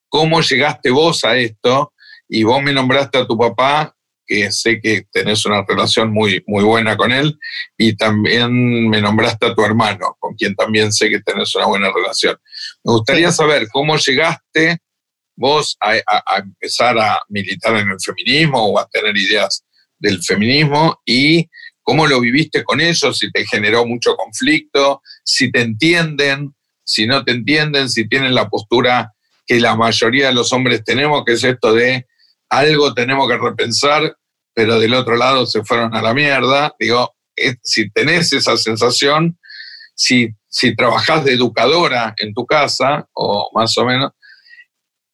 cómo llegaste vos a esto y vos me nombraste a tu papá, que sé que tenés una relación muy, muy buena con él, y también me nombraste a tu hermano, con quien también sé que tenés una buena relación. Me gustaría saber cómo llegaste vos a, empezar a militar en el feminismo o a tener ideas del feminismo y cómo lo viviste con ellos, si te generó mucho conflicto, si te entienden, si no te entienden, si tienen la postura que la mayoría de los hombres tenemos, que es esto de algo tenemos que repensar, pero del otro lado se fueron a la mierda. Digo, si tenés esa sensación, si, si trabajás de educadora en tu casa, o más o menos,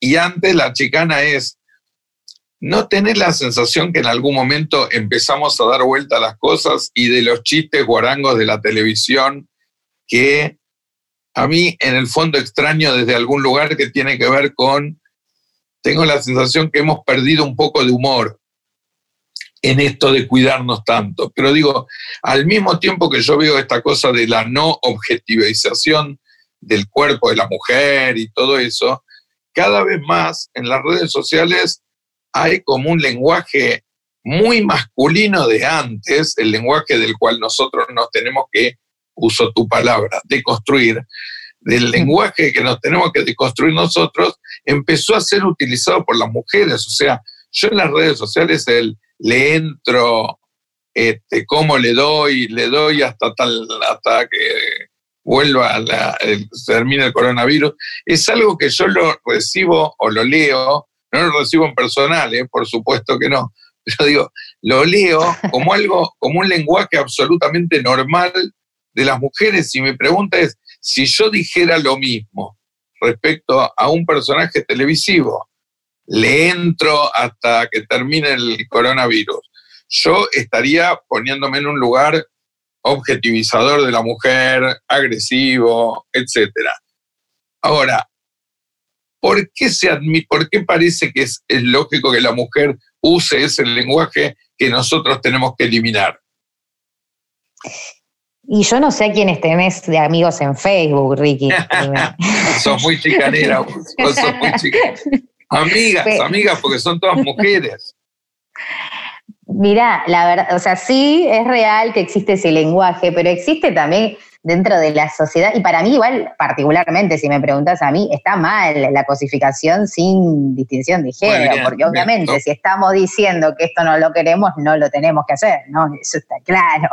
y antes la chicana es no tener la sensación que en algún momento empezamos a dar vuelta a las cosas y de los chistes guarangos de la televisión que a mí en el fondo extraño desde algún lugar que tiene que ver con, tengo la sensación que hemos perdido un poco de humor en esto de cuidarnos tanto. Pero digo, al mismo tiempo que yo veo esta cosa de la no objetivización del cuerpo de la mujer y todo eso, cada vez más en las redes sociales hay como un lenguaje muy masculino de antes, el lenguaje del cual nosotros nos tenemos que, uso tu palabra, deconstruir, del lenguaje que nos tenemos que deconstruir nosotros, empezó a ser utilizado por las mujeres. O sea, yo en las redes sociales el, le entro, este, cómo le doy, le doy hasta tal, hasta que vuelva, a termine el coronavirus, es algo que yo lo recibo o lo leo, no lo recibo en personal, ¿eh? por supuesto que no, pero digo, lo leo como algo, como un lenguaje absolutamente normal de las mujeres y mi pregunta es, si yo dijera lo mismo respecto a un personaje televisivo, le entro hasta que termine el coronavirus, yo estaría poniéndome en un lugar objetivizador de la mujer, agresivo, etc. Ahora, ¿por qué, se ¿por qué parece que es, lógico que la mujer use ese lenguaje que nosotros tenemos que eliminar? Y yo no sé quiénes tenés de amigos en Facebook, Ricky. sos muy chicanera, vos, sos muy chicanera. Amigas, amigas, porque son todas mujeres. Mira, la verdad, o sea, sí es real que existe ese lenguaje, pero existe también dentro de la sociedad, y para mí igual, particularmente, si me preguntas a mí, está mal la cosificación sin distinción de género, porque obviamente si estamos diciendo que esto no lo queremos, no lo tenemos que hacer, ¿no? Eso está claro.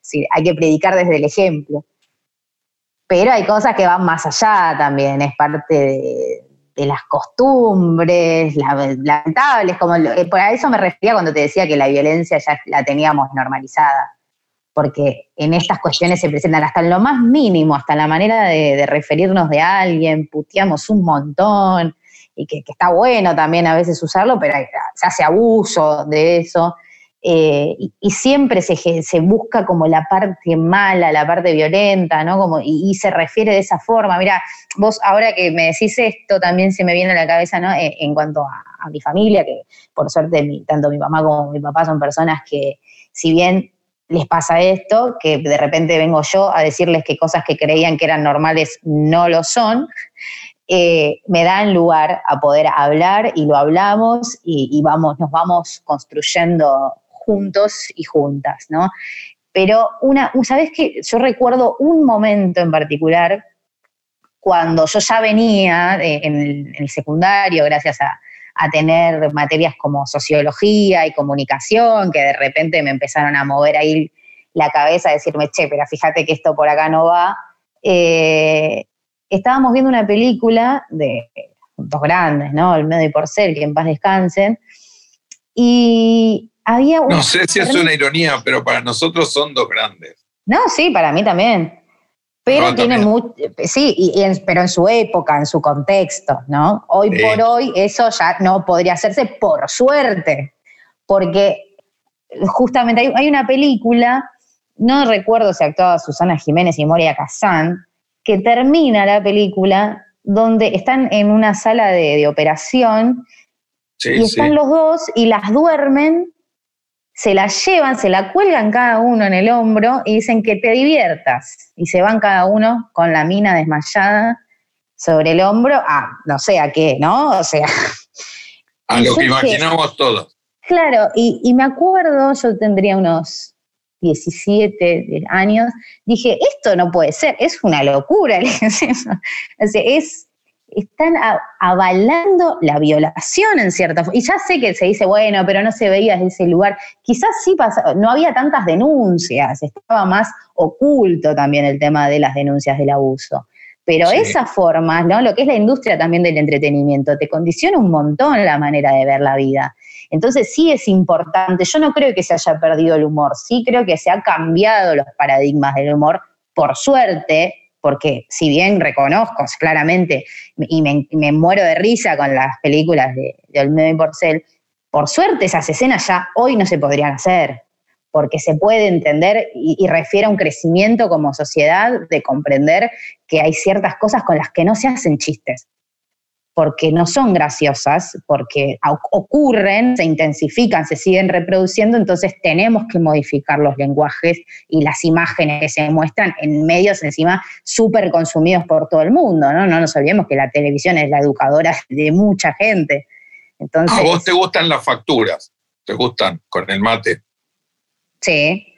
Sí, hay que predicar desde el ejemplo. Pero hay cosas que van más allá también, es parte de, de las costumbres lamentables, como eh, por eso me refería cuando te decía que la violencia ya la teníamos normalizada, porque en estas cuestiones se presentan hasta en lo más mínimo, hasta la manera de, referirnos de alguien, puteamos un montón, y que, está bueno también a veces usarlo, pero se hace abuso de eso. Eh, y, siempre se, se, busca como la parte mala, la parte violenta, ¿no? Como, y, se refiere de esa forma. Mira, vos ahora que me decís esto, también se me viene a la cabeza, ¿no? Eh, en, cuanto a, mi familia, que por suerte tanto mi mamá como mi papá son personas que, si bien les pasa esto, que de repente vengo yo a decirles que cosas que creían que eran normales no lo son, eh, me dan lugar a poder hablar y lo hablamos y, y, vamos, nos vamos construyendo juntos y juntas, ¿no? Pero una, ¿sabes qué? Yo recuerdo un momento en particular cuando yo ya venía en, el, secundario, gracias a, tener materias como sociología y comunicación, que de repente me empezaron a mover ahí la cabeza, a decirme, che, pero fíjate que esto por acá no va. Eh, estábamos viendo una película de dos grandes, ¿no? El Medio y Porcel, que en paz descansen. Y no sé si es una ironía, pero para nosotros son dos grandes. No, sí, para mí también. Pero tiene mucho, sí, pero en su época, en su contexto, ¿no? Hoy por hoy eso ya no podría hacerse por suerte, porque justamente hay, una película, no recuerdo si actuaba Susana Jiménez y Moria Kazán, que termina la película donde están en una sala de, operación y están los dos y las duermen se la llevan, se la cuelgan cada uno en el hombro y dicen que te diviertas. Y se van cada uno con la mina desmayada sobre el hombro, a no sé a qué, ¿no? O sea. A lo que imaginamos todos. Claro, y, me acuerdo, yo tendría unos 17 años, dije, esto no puede ser, es una locura. es, están avalando la violación en cierta forma. Y ya sé que se dice, bueno, pero no se veía desde ese lugar. Quizás sí pasa, no había tantas denuncias, estaba más oculto también el tema de las denuncias del abuso. Pero esa forma, ¿no? Lo que es la industria también del entretenimiento, te condiciona un montón la manera de ver la vida. Entonces sí es importante, yo no creo que se haya perdido el humor, sí creo que se ha cambiado los paradigmas del humor, por suerte, porque si bien reconozco claramente y me, muero de risa con las películas de, de Olmedo y Porcel, por suerte esas escenas ya hoy no se podrían hacer, porque se puede entender y, y, refiere a un crecimiento como sociedad de comprender que hay ciertas cosas con las que no se hacen chistes porque no son graciosas, porque ocurren, se intensifican, se siguen reproduciendo, entonces tenemos que modificar los lenguajes y las imágenes que se muestran en medios encima súper consumidos por todo el mundo, ¿no? No nos olvidemos que la televisión es la educadora de mucha gente. Entonces, ¿A vos te gustan las facturas? ¿Te gustan con el mate? Sí.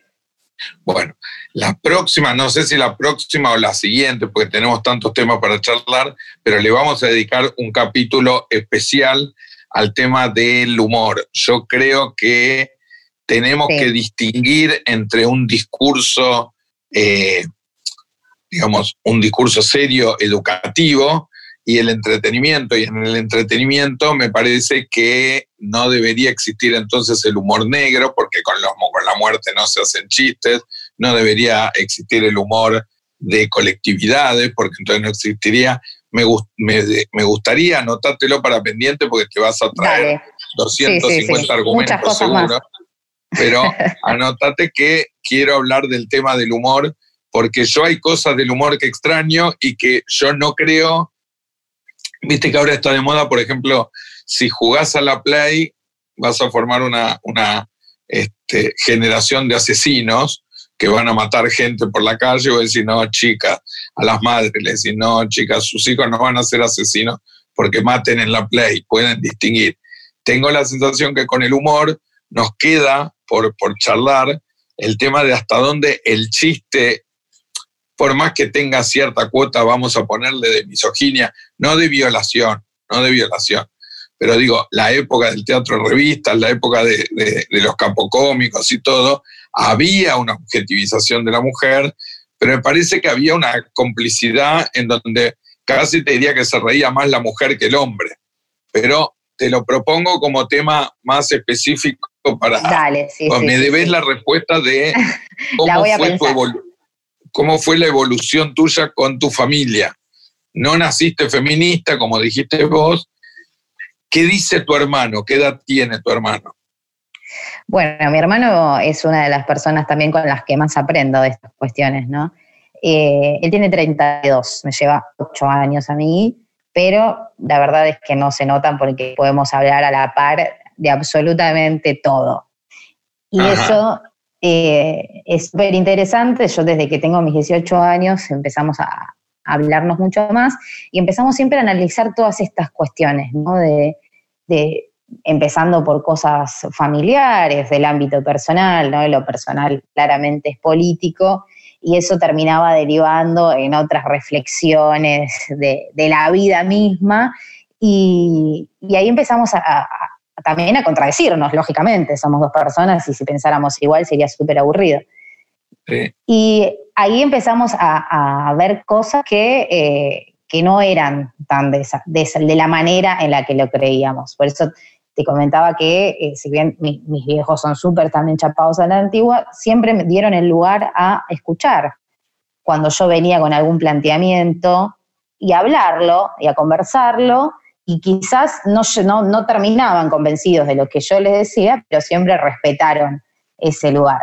Bueno, la próxima, no sé si la próxima o la siguiente, porque tenemos tantos temas para charlar, pero le vamos a dedicar un capítulo especial al tema del humor. Yo creo que tenemos que distinguir entre un discurso, eh, digamos, un discurso serio, educativo, y el entretenimiento. Y en el entretenimiento me parece que no debería existir entonces el humor negro, porque con, los, con la muerte no se hacen chistes, no debería existir el humor de colectividades, porque entonces no existiría. Me, me, gustaría anotártelo para pendiente porque te vas a traer 250 argumentos seguro. Pero anótate que quiero hablar del tema del humor, porque yo hay cosas del humor que extraño y que yo no creo Viste que ahora está de moda, por ejemplo, si jugás a la Play, vas a formar una, una este, generación de asesinos que van a matar gente por la calle, o decir, no, chicas, a las madres les decís, no, chicas, sus hijos no van a ser asesinos porque maten en la Play, pueden distinguir. Tengo la sensación que con el humor nos queda por, por charlar el tema de hasta dónde el chiste por más que tenga cierta cuota, vamos a ponerle de misoginia, no de violación, no de violación. Pero digo, la época del teatro de revistas, la época de, los capocómicos y todo, había una objetivización de la mujer, pero me parece que había una complicidad en donde casi te diría que se reía más la mujer que el hombre. Pero te lo propongo como tema más específico para... Dale, sí, me debes la respuesta de cómo fue tu evolución cómo fue la evolución tuya con tu familia. No naciste feminista, como dijiste vos. ¿Qué dice tu hermano? ¿Qué edad tiene tu hermano? Bueno, mi hermano es una de las personas también con las que más aprendo de estas cuestiones, ¿no? Eh, él tiene 32, me lleva 8 años a mí, pero la verdad es que no se notan porque podemos hablar a la par de absolutamente todo. Y eso eh, es súper interesante. Yo desde que tengo mis 18 años empezamos a, hablarnos mucho más y empezamos siempre a analizar todas estas cuestiones, ¿no? De, empezando por cosas familiares, del ámbito personal, ¿no? Lo personal claramente es político y eso terminaba derivando en otras reflexiones de, la vida misma y, ahí empezamos a, también a contradecirnos, lógicamente, somos dos personas y si pensáramos igual sería súper aburrido. Y ahí empezamos a, ver cosas que, eh, que, no eran tan de, de, la manera en la que lo creíamos. Por eso te comentaba que, eh, si bien mis viejos son súper también chapados a la antigua, siempre me dieron el lugar a escuchar. Cuando yo venía con algún planteamiento y a hablarlo y a conversarlo, y quizás no, no, no terminaban convencidos de lo que yo les decía, pero siempre respetaron ese lugar.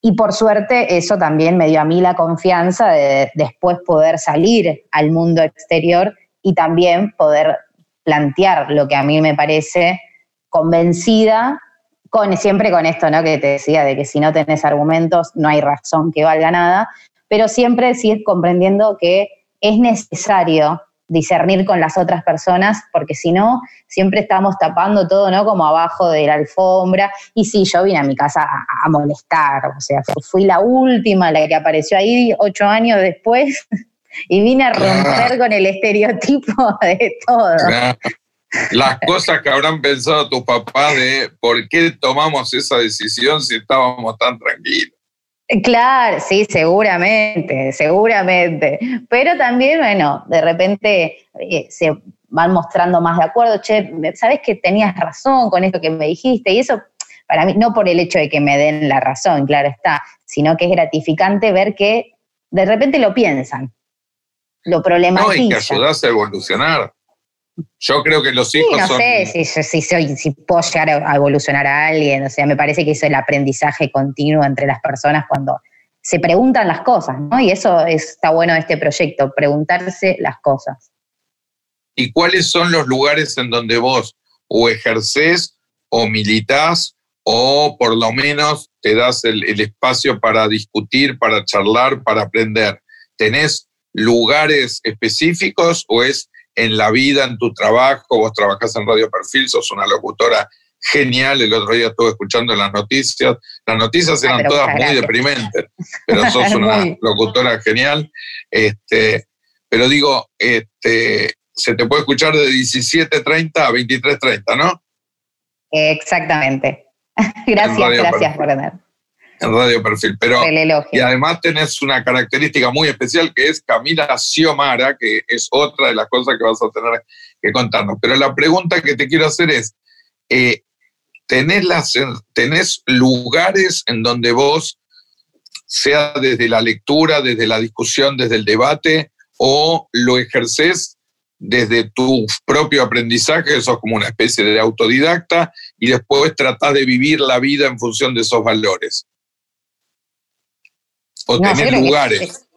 Y por suerte eso también me dio a mí la confianza de después poder salir al mundo exterior y también poder plantear lo que a mí me parece convencida, con, siempre con esto ¿no? que te decía, de que si no tenés argumentos no hay razón que valga nada, pero siempre sí comprendiendo que es necesario discernir con las otras personas, porque si no, siempre estamos tapando todo, ¿no? Como abajo de la alfombra. Y sí, yo vine a mi casa a, molestar, o sea, fui la última, la que apareció ahí ocho años después, y vine a romper con el estereotipo de todo. Las cosas que habrán pensado tus papás de por qué tomamos esa decisión si estábamos tan tranquilos. Claro, sí, seguramente, seguramente. Pero también, bueno, de repente eh, se van mostrando más de acuerdo, che, sabes que tenías razón con esto que me dijiste, y eso para mí, no por el hecho de que me den la razón, claro está, sino que es gratificante ver que de repente lo piensan, lo problematizan. No, y que ayudas a evolucionar. Yo creo que los hijos sí, no sé si, si, puedo llegar a evolucionar a alguien, o sea, me parece que eso es el aprendizaje continuo entre las personas cuando se preguntan las cosas, ¿no? Y eso está bueno de este proyecto, preguntarse las cosas. ¿Y cuáles son los lugares en donde vos o ejercés o militás o por lo menos te das el, el espacio para discutir, para charlar, para aprender? ¿Tenés lugares específicos o es en la vida, en tu trabajo, vos trabajás en Radio Perfil, sos una locutora genial, el otro día estuve escuchando las noticias, las noticias eran todas muy deprimentes, pero sos una locutora genial, este, pero digo, este, se te puede escuchar de 17.30 a 23.30, ¿no? Exactamente. gracias, gracias por tener en Radio Perfil. Pero, y además tenés una característica muy especial que es Camila Xiomara, que es otra de las cosas que vas a tener que contarnos. Pero la pregunta que te quiero hacer es, eh, ¿tenés, las, ¿tenés lugares en donde vos, sea desde la lectura, desde la discusión, desde el debate, o lo ejercés desde tu propio aprendizaje, sos como una especie de autodidacta, y después tratás de vivir la vida en función de esos valores? O tener lugares.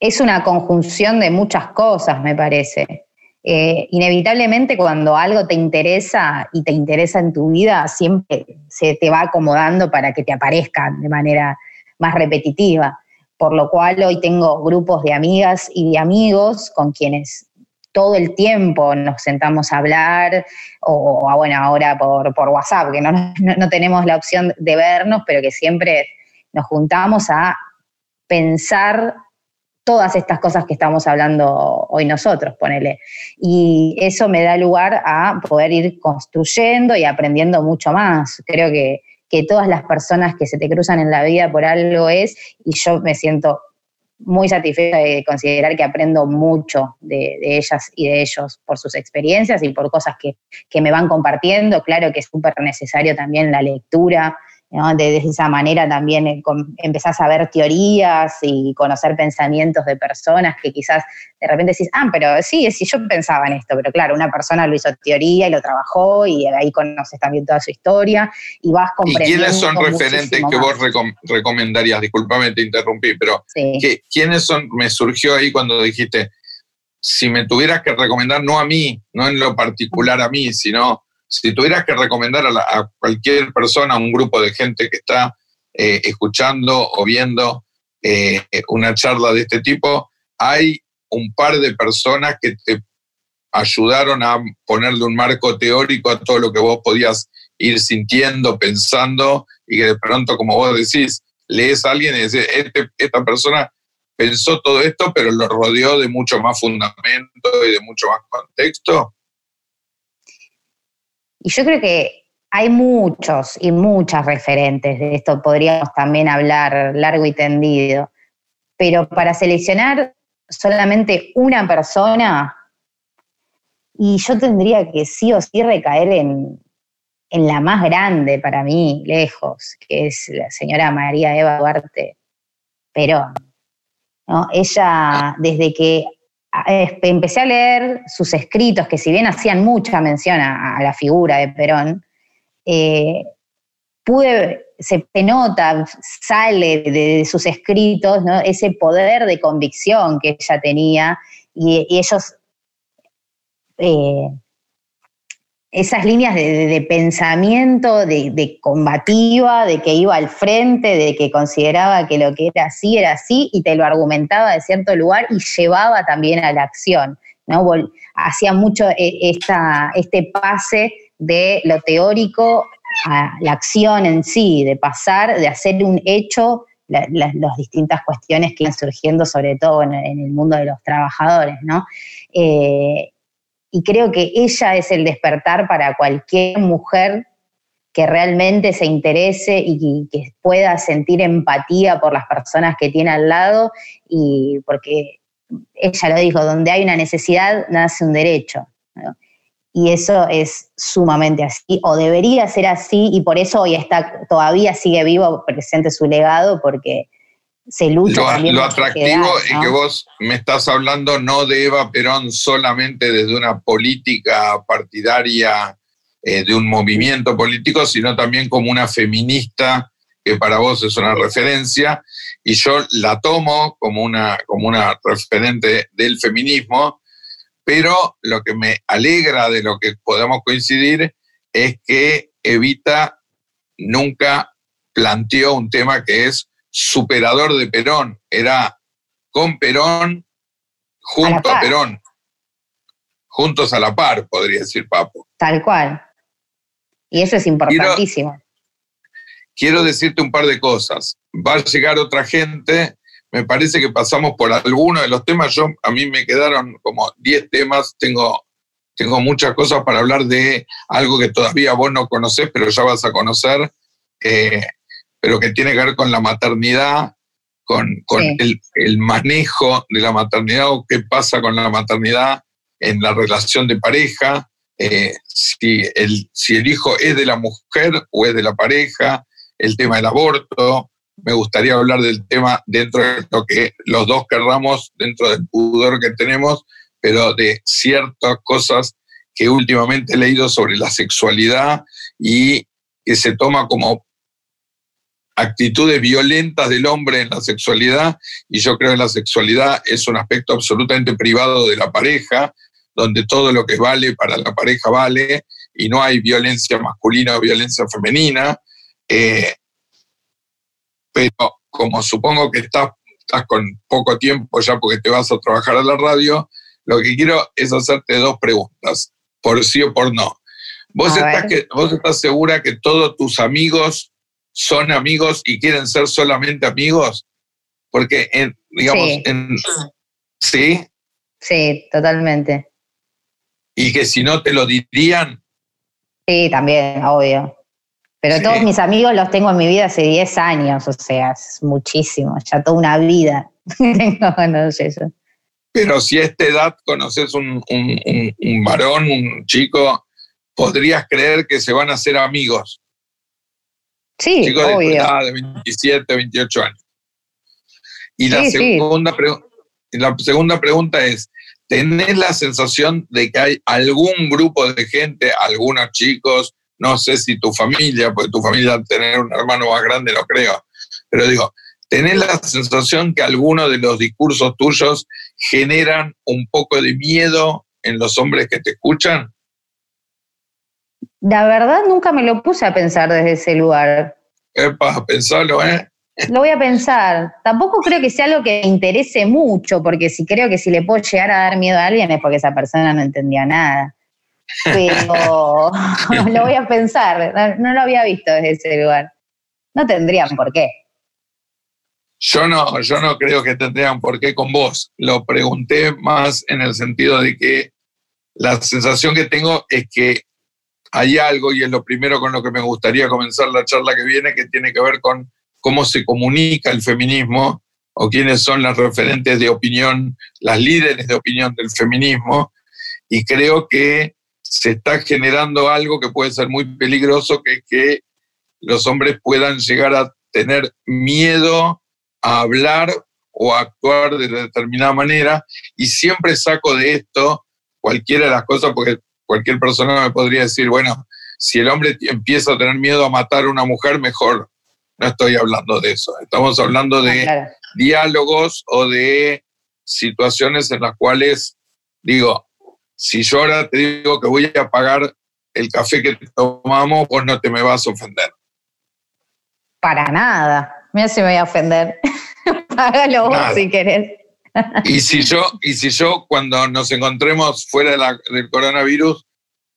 Es, una conjunción de muchas cosas, me parece. Eh, inevitablemente cuando algo te interesa y te interesa en tu vida, siempre se te va acomodando para que te aparezcan de manera más repetitiva. Por lo cual hoy tengo grupos de amigas y de amigos con quienes todo el tiempo nos sentamos a hablar, o, bueno, ahora por, por WhatsApp, que no, no, tenemos la opción de vernos, pero que siempre nos juntamos a pensar todas estas cosas que estamos hablando hoy nosotros, ponele. Y eso me da lugar a poder ir construyendo y aprendiendo mucho más. Creo que, todas las personas que se te cruzan en la vida por algo es, y yo me siento muy satisfecha de considerar que aprendo mucho de, ellas y de ellos por sus experiencias y por cosas que, que me van compartiendo. Claro que es súper necesario también la lectura de, esa manera también eh, empezás a ver teorías y conocer pensamientos de personas que quizás de repente decís, ah, pero sí, sí, yo pensaba en esto, pero claro, una persona lo hizo teoría y lo trabajó y ahí conoces también toda su historia y vas comprendiendo. ¿Y quiénes son referentes que vos recomendarías? Disculpame, te interrumpí, pero ¿quiénes son? Me surgió ahí cuando dijiste, si me tuvieras que recomendar, no a mí, no en lo particular a mí, sino si tuvieras que recomendar a, cualquier persona, a un grupo de gente que está eh, escuchando o viendo eh, una charla de este tipo, hay un par de personas que te ayudaron a ponerle un marco teórico a todo lo que vos podías ir sintiendo, pensando, y que de pronto, como vos decís, lees a alguien y decís, este, esta persona pensó todo esto, pero lo rodeó de mucho más fundamento y de mucho más contexto. Y yo creo que hay muchos y muchas referentes de esto, podríamos también hablar largo y tendido, pero para seleccionar solamente una persona, y yo tendría que sí o sí recaer en, la más grande para mí, lejos, que es la señora María Eva Duarte Perón. ¿no? Ella, desde que empecé a leer sus escritos, que si bien hacían mucha mención a, la figura de Perón, eh, se, nota, sale de, sus escritos ese poder de convicción que ella tenía y, ellos eh, esas líneas de, pensamiento, de, combativa, de que iba al frente, de que consideraba que lo que era así era así y te lo argumentaba de cierto lugar y llevaba también a la acción. ¿no? Hacía mucho eh, esta, este pase de lo teórico a la acción en sí, de pasar, de hacer un hecho las distintas cuestiones que iban surgiendo, sobre todo en, el mundo de los trabajadores, ¿no? Eh, y creo que ella es el despertar para cualquier mujer que realmente se interese y que pueda sentir empatía por las personas que tiene al lado y porque ella lo dijo, donde hay una necesidad nace un derecho. Y eso es sumamente así, o debería ser así, y por eso hoy está, todavía sigue vivo, presente su legado, porque se lucha. Lo, lo atractivo es que vos me estás hablando no de Eva Perón solamente desde una política partidaria eh, de un movimiento político, sino también como una feminista que para vos es una referencia, y yo la tomo como una, como una referente del feminismo, pero lo que me alegra de lo que podamos coincidir es que Evita nunca planteó un tema que es superador de Perón, era con Perón, junto a, Perón, juntos a la par, podría decir Papo. Tal cual. Y eso es importantísimo. Quiero, decirte un par de cosas. Va a llegar otra gente, me parece que pasamos por algunos de los temas, yo a mí me quedaron como 10 temas, tengo, tengo muchas cosas para hablar de algo que todavía vos no conocés, pero ya vas a conocer. Eh, pero que tiene que ver con la maternidad, con, el, manejo de la maternidad o qué pasa con la maternidad en la relación de pareja, eh, si, el, si el hijo es de la mujer o es de la pareja, el tema del aborto. Me gustaría hablar del tema dentro de lo que los dos querramos, dentro del pudor que tenemos, pero de ciertas cosas que últimamente he leído sobre la sexualidad y que se toma como actitudes violentas del hombre en la sexualidad, y yo creo que la sexualidad es un aspecto absolutamente privado de la pareja, donde todo lo que vale para la pareja vale, y no hay violencia masculina o violencia femenina. Eh, pero como supongo que estás, estás con poco tiempo ya porque te vas a trabajar a la radio, lo que quiero es hacerte dos preguntas, por sí o por no. ¿Vos, estás, que, ¿Vos estás segura que todos tus amigos son amigos y quieren ser solamente amigos? Porque, en, digamos, sí. ¿sí? totalmente. Y que si no te lo dirían. Sí, también, obvio. Pero todos mis amigos los tengo en mi vida hace 10 años, o sea, es muchísimo, ya toda una vida tengo eso. Pero si a esta edad conoces un, un varón, un chico, podrías creer que se van a hacer amigos. Sí, chicos de edad de 27, 28 años. Y la, segunda la segunda pregunta es, ¿tenés la sensación de que hay algún grupo de gente, algunos chicos, no sé si tu familia, porque tu familia tener un hermano más grande no creo, pero digo, ¿tenés la sensación que algunos de los discursos tuyos generan un poco de miedo en los hombres que te escuchan? La verdad nunca me lo puse a pensar desde ese lugar. Epa, pensarlo, ¿eh? Lo voy a pensar. Tampoco creo que sea algo que me interese mucho, porque si creo que si le puedo llegar a dar miedo a alguien es porque esa persona no entendía nada. Pero lo voy a pensar. No, lo había visto desde ese lugar. No tendrían por qué. Yo no, yo no creo que tendrían por qué con vos. Lo pregunté más en el sentido de que la sensación que tengo es que hay algo, y es lo primero con lo que me gustaría comenzar la charla que viene, que tiene que ver con cómo se comunica el feminismo o quiénes son las referentes de opinión, las líderes de opinión del feminismo. Y creo que se está generando algo que puede ser muy peligroso, que es que los hombres puedan llegar a tener miedo a hablar o a actuar de determinada manera. Y siempre saco de esto cualquiera de las cosas, porque cualquier persona me podría decir, bueno, si el hombre empieza a tener miedo a matar a una mujer, mejor. No estoy hablando de eso. Estamos hablando de ah, diálogos o de situaciones en las cuales, digo, si yo ahora te digo que voy a pagar el café que tomamos, vos no te me vas a ofender. Para nada. Mira si me voy a ofender. Págalo vos si querés. Y si yo, y si yo cuando nos encontremos fuera del coronavirus,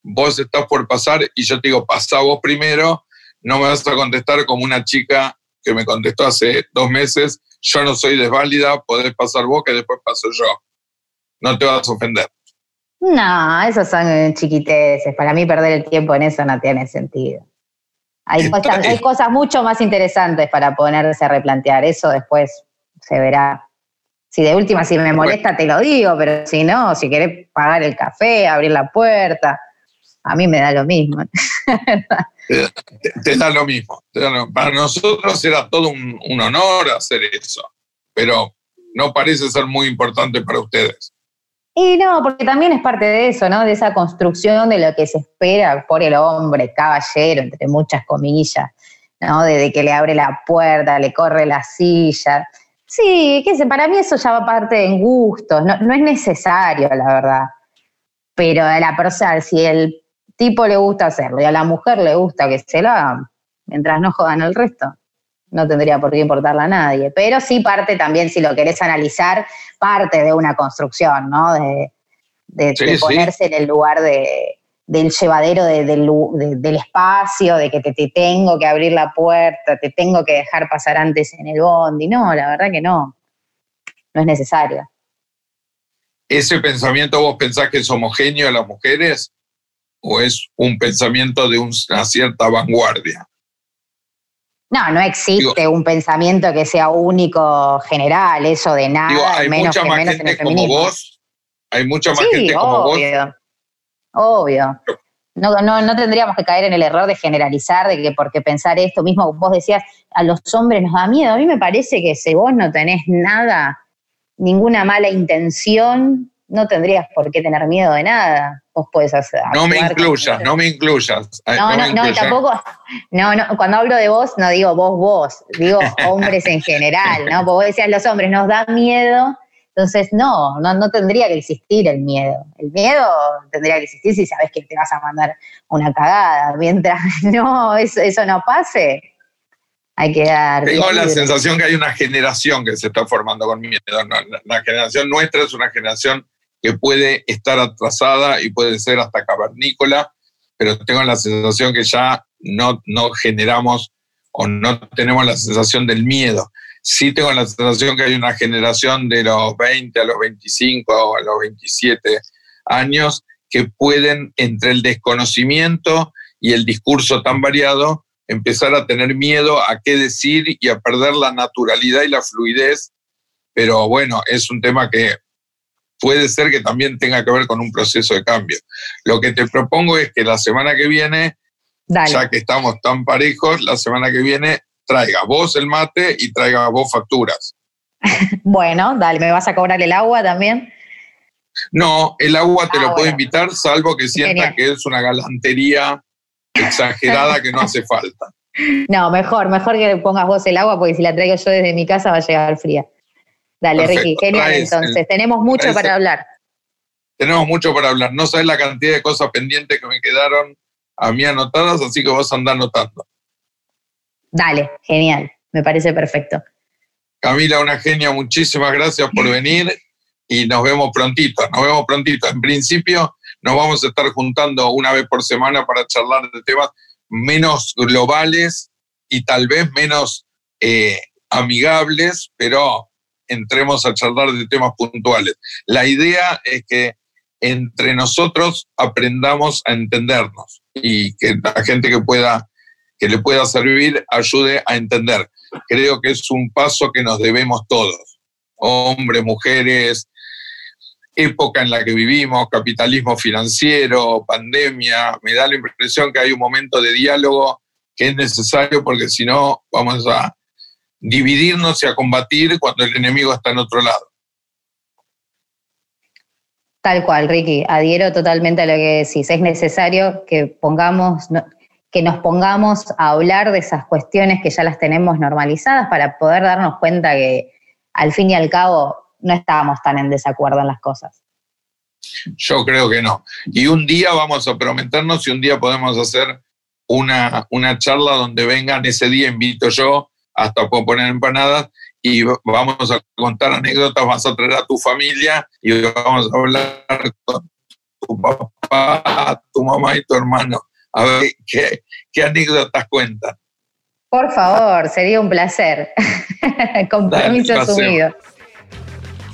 vos estás por pasar y yo te digo, pasá vos primero, no me vas a contestar como una chica que me contestó hace dos meses, yo no soy desválida, podés pasar vos que después paso yo. No te vas a ofender. No, esos son chiquiteces. Para mí perder el tiempo en eso no tiene sentido. Hay, cosas, hay cosas mucho más interesantes para ponerse a replantear. Eso después se verá si de última, si me molesta, te lo digo, pero si no, si querés pagar el café, abrir la puerta, a mí me da lo mismo. te, da lo mismo. Para nosotros era todo un, honor hacer eso, pero no parece ser muy importante para ustedes. Y no, porque también es parte de eso, ¿no? De esa construcción de lo que se espera por el hombre, caballero, entre muchas comillas, ¿no? Desde que le abre la puerta, le corre la silla. Sí, qué sé, para mí eso ya va parte de gustos, no, es necesario, la verdad. Pero a la persona, si el tipo le gusta hacerlo y a la mujer le gusta que se lo haga, mientras no jodan el resto, no tendría por qué importarle a nadie. Pero sí parte también, si lo querés analizar, parte de una construcción, ¿no? De, ponerse en el lugar de, del llevadero del espacio, de que te, tengo que abrir la puerta, te tengo que dejar pasar antes en el bondi. No, la verdad que no. No es necesario. ¿Ese pensamiento vos pensás que es homogéneo a las mujeres o es un pensamiento de una cierta vanguardia? No, no existe un pensamiento que sea único, general, eso de nada, hay mucha más gente como vos. Hay mucha más gente como vos Obvio. No, no, no tendríamos que caer en el error de generalizar, de que porque pensar esto mismo, vos decías, a los hombres nos da miedo. A mí me parece que si vos no tenés nada, ninguna mala intención, no tendrías por qué tener miedo de nada. Vos puedes hacer. No me incluyas, no me incluyas. No, no, no, tampoco. No, no, cuando hablo de vos, no digo vos, vos, digo hombres en general, ¿no? Porque vos decías, los hombres nos da miedo entonces, no, no, no tendría que existir el miedo. El miedo tendría que existir si sabes que te vas a mandar una cagada. Mientras no, eso, eso no pase, hay que dar. Tengo la sensación que hay una generación que se está formando con miedo. La, generación nuestra es una generación que puede estar atrasada y puede ser hasta cavernícola, pero tengo la sensación que ya no, no generamos o no tenemos la sensación del miedo sí tengo la sensación que hay una generación de los 20 a los 25 o a los 27 años que pueden, entre el desconocimiento y el discurso tan variado, empezar a tener miedo a qué decir y a perder la naturalidad y la fluidez. Pero bueno, es un tema que puede ser que también tenga que ver con un proceso de cambio. Lo que te propongo es que la semana que viene ya que estamos tan parejos, la semana que viene traiga vos el mate y traiga vos facturas. bueno, dale, ¿me vas a cobrar el agua también? No, el agua te ah, lo puedo invitar, salvo que sienta que es una galantería exagerada que no hace falta. No, mejor, mejor que pongas vos el agua, porque si la traigo yo desde mi casa va a llegar fría. Dale, Ricky, genial. Entonces, tenemos mucho para hablar. Tenemos mucho para hablar. No sabes la cantidad de cosas pendientes que me quedaron a mí anotadas, así que vos andás anotando. Dale, genial. Me parece perfecto. Camila, una genia, muchísimas gracias por venir y nos vemos prontito, nos vemos prontito. En principio, nos vamos a estar juntando una vez por semana para charlar de temas menos globales y tal vez menos eh, amigables, pero entremos a charlar de temas puntuales. La idea es que entre nosotros aprendamos a entendernos y que la gente que pueda que le pueda servir ayude a entender. Creo que es un paso que nos debemos todos, hombres, mujeres, época en la que vivimos, capitalismo financiero, pandemia, me da la impresión que hay un momento de diálogo que es necesario porque si no vamos a dividirnos y a combatir cuando el enemigo está en otro lado. Tal cual, Ricky, adhiero totalmente a lo que decís. Es necesario que pongamos, que nos pongamos a hablar de esas cuestiones que ya las tenemos normalizadas para poder darnos cuenta que al fin y al cabo no estábamos tan en desacuerdo en las cosas. Yo creo que no. Y un día vamos a prometernos y un día podemos hacer una, una charla donde vengan ese día, invito yo, hasta puedo poner empanadas y vamos a contar anécdotas, vas a traer a tu familia y vamos a hablar con tu papá, tu mamá y tu hermano. A ver qué, anécdotas cuentan. Por favor, sería un placer. Compromiso asumido.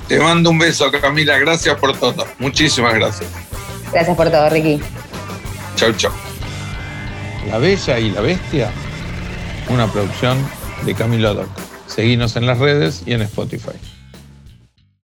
Te mando un beso, Camila. Gracias por todo. Muchísimas gracias. Gracias por todo, Ricky. Chau, chau. La Bella y la Bestia, una producción de Camilo Doc. Seguinos en las redes y en Spotify.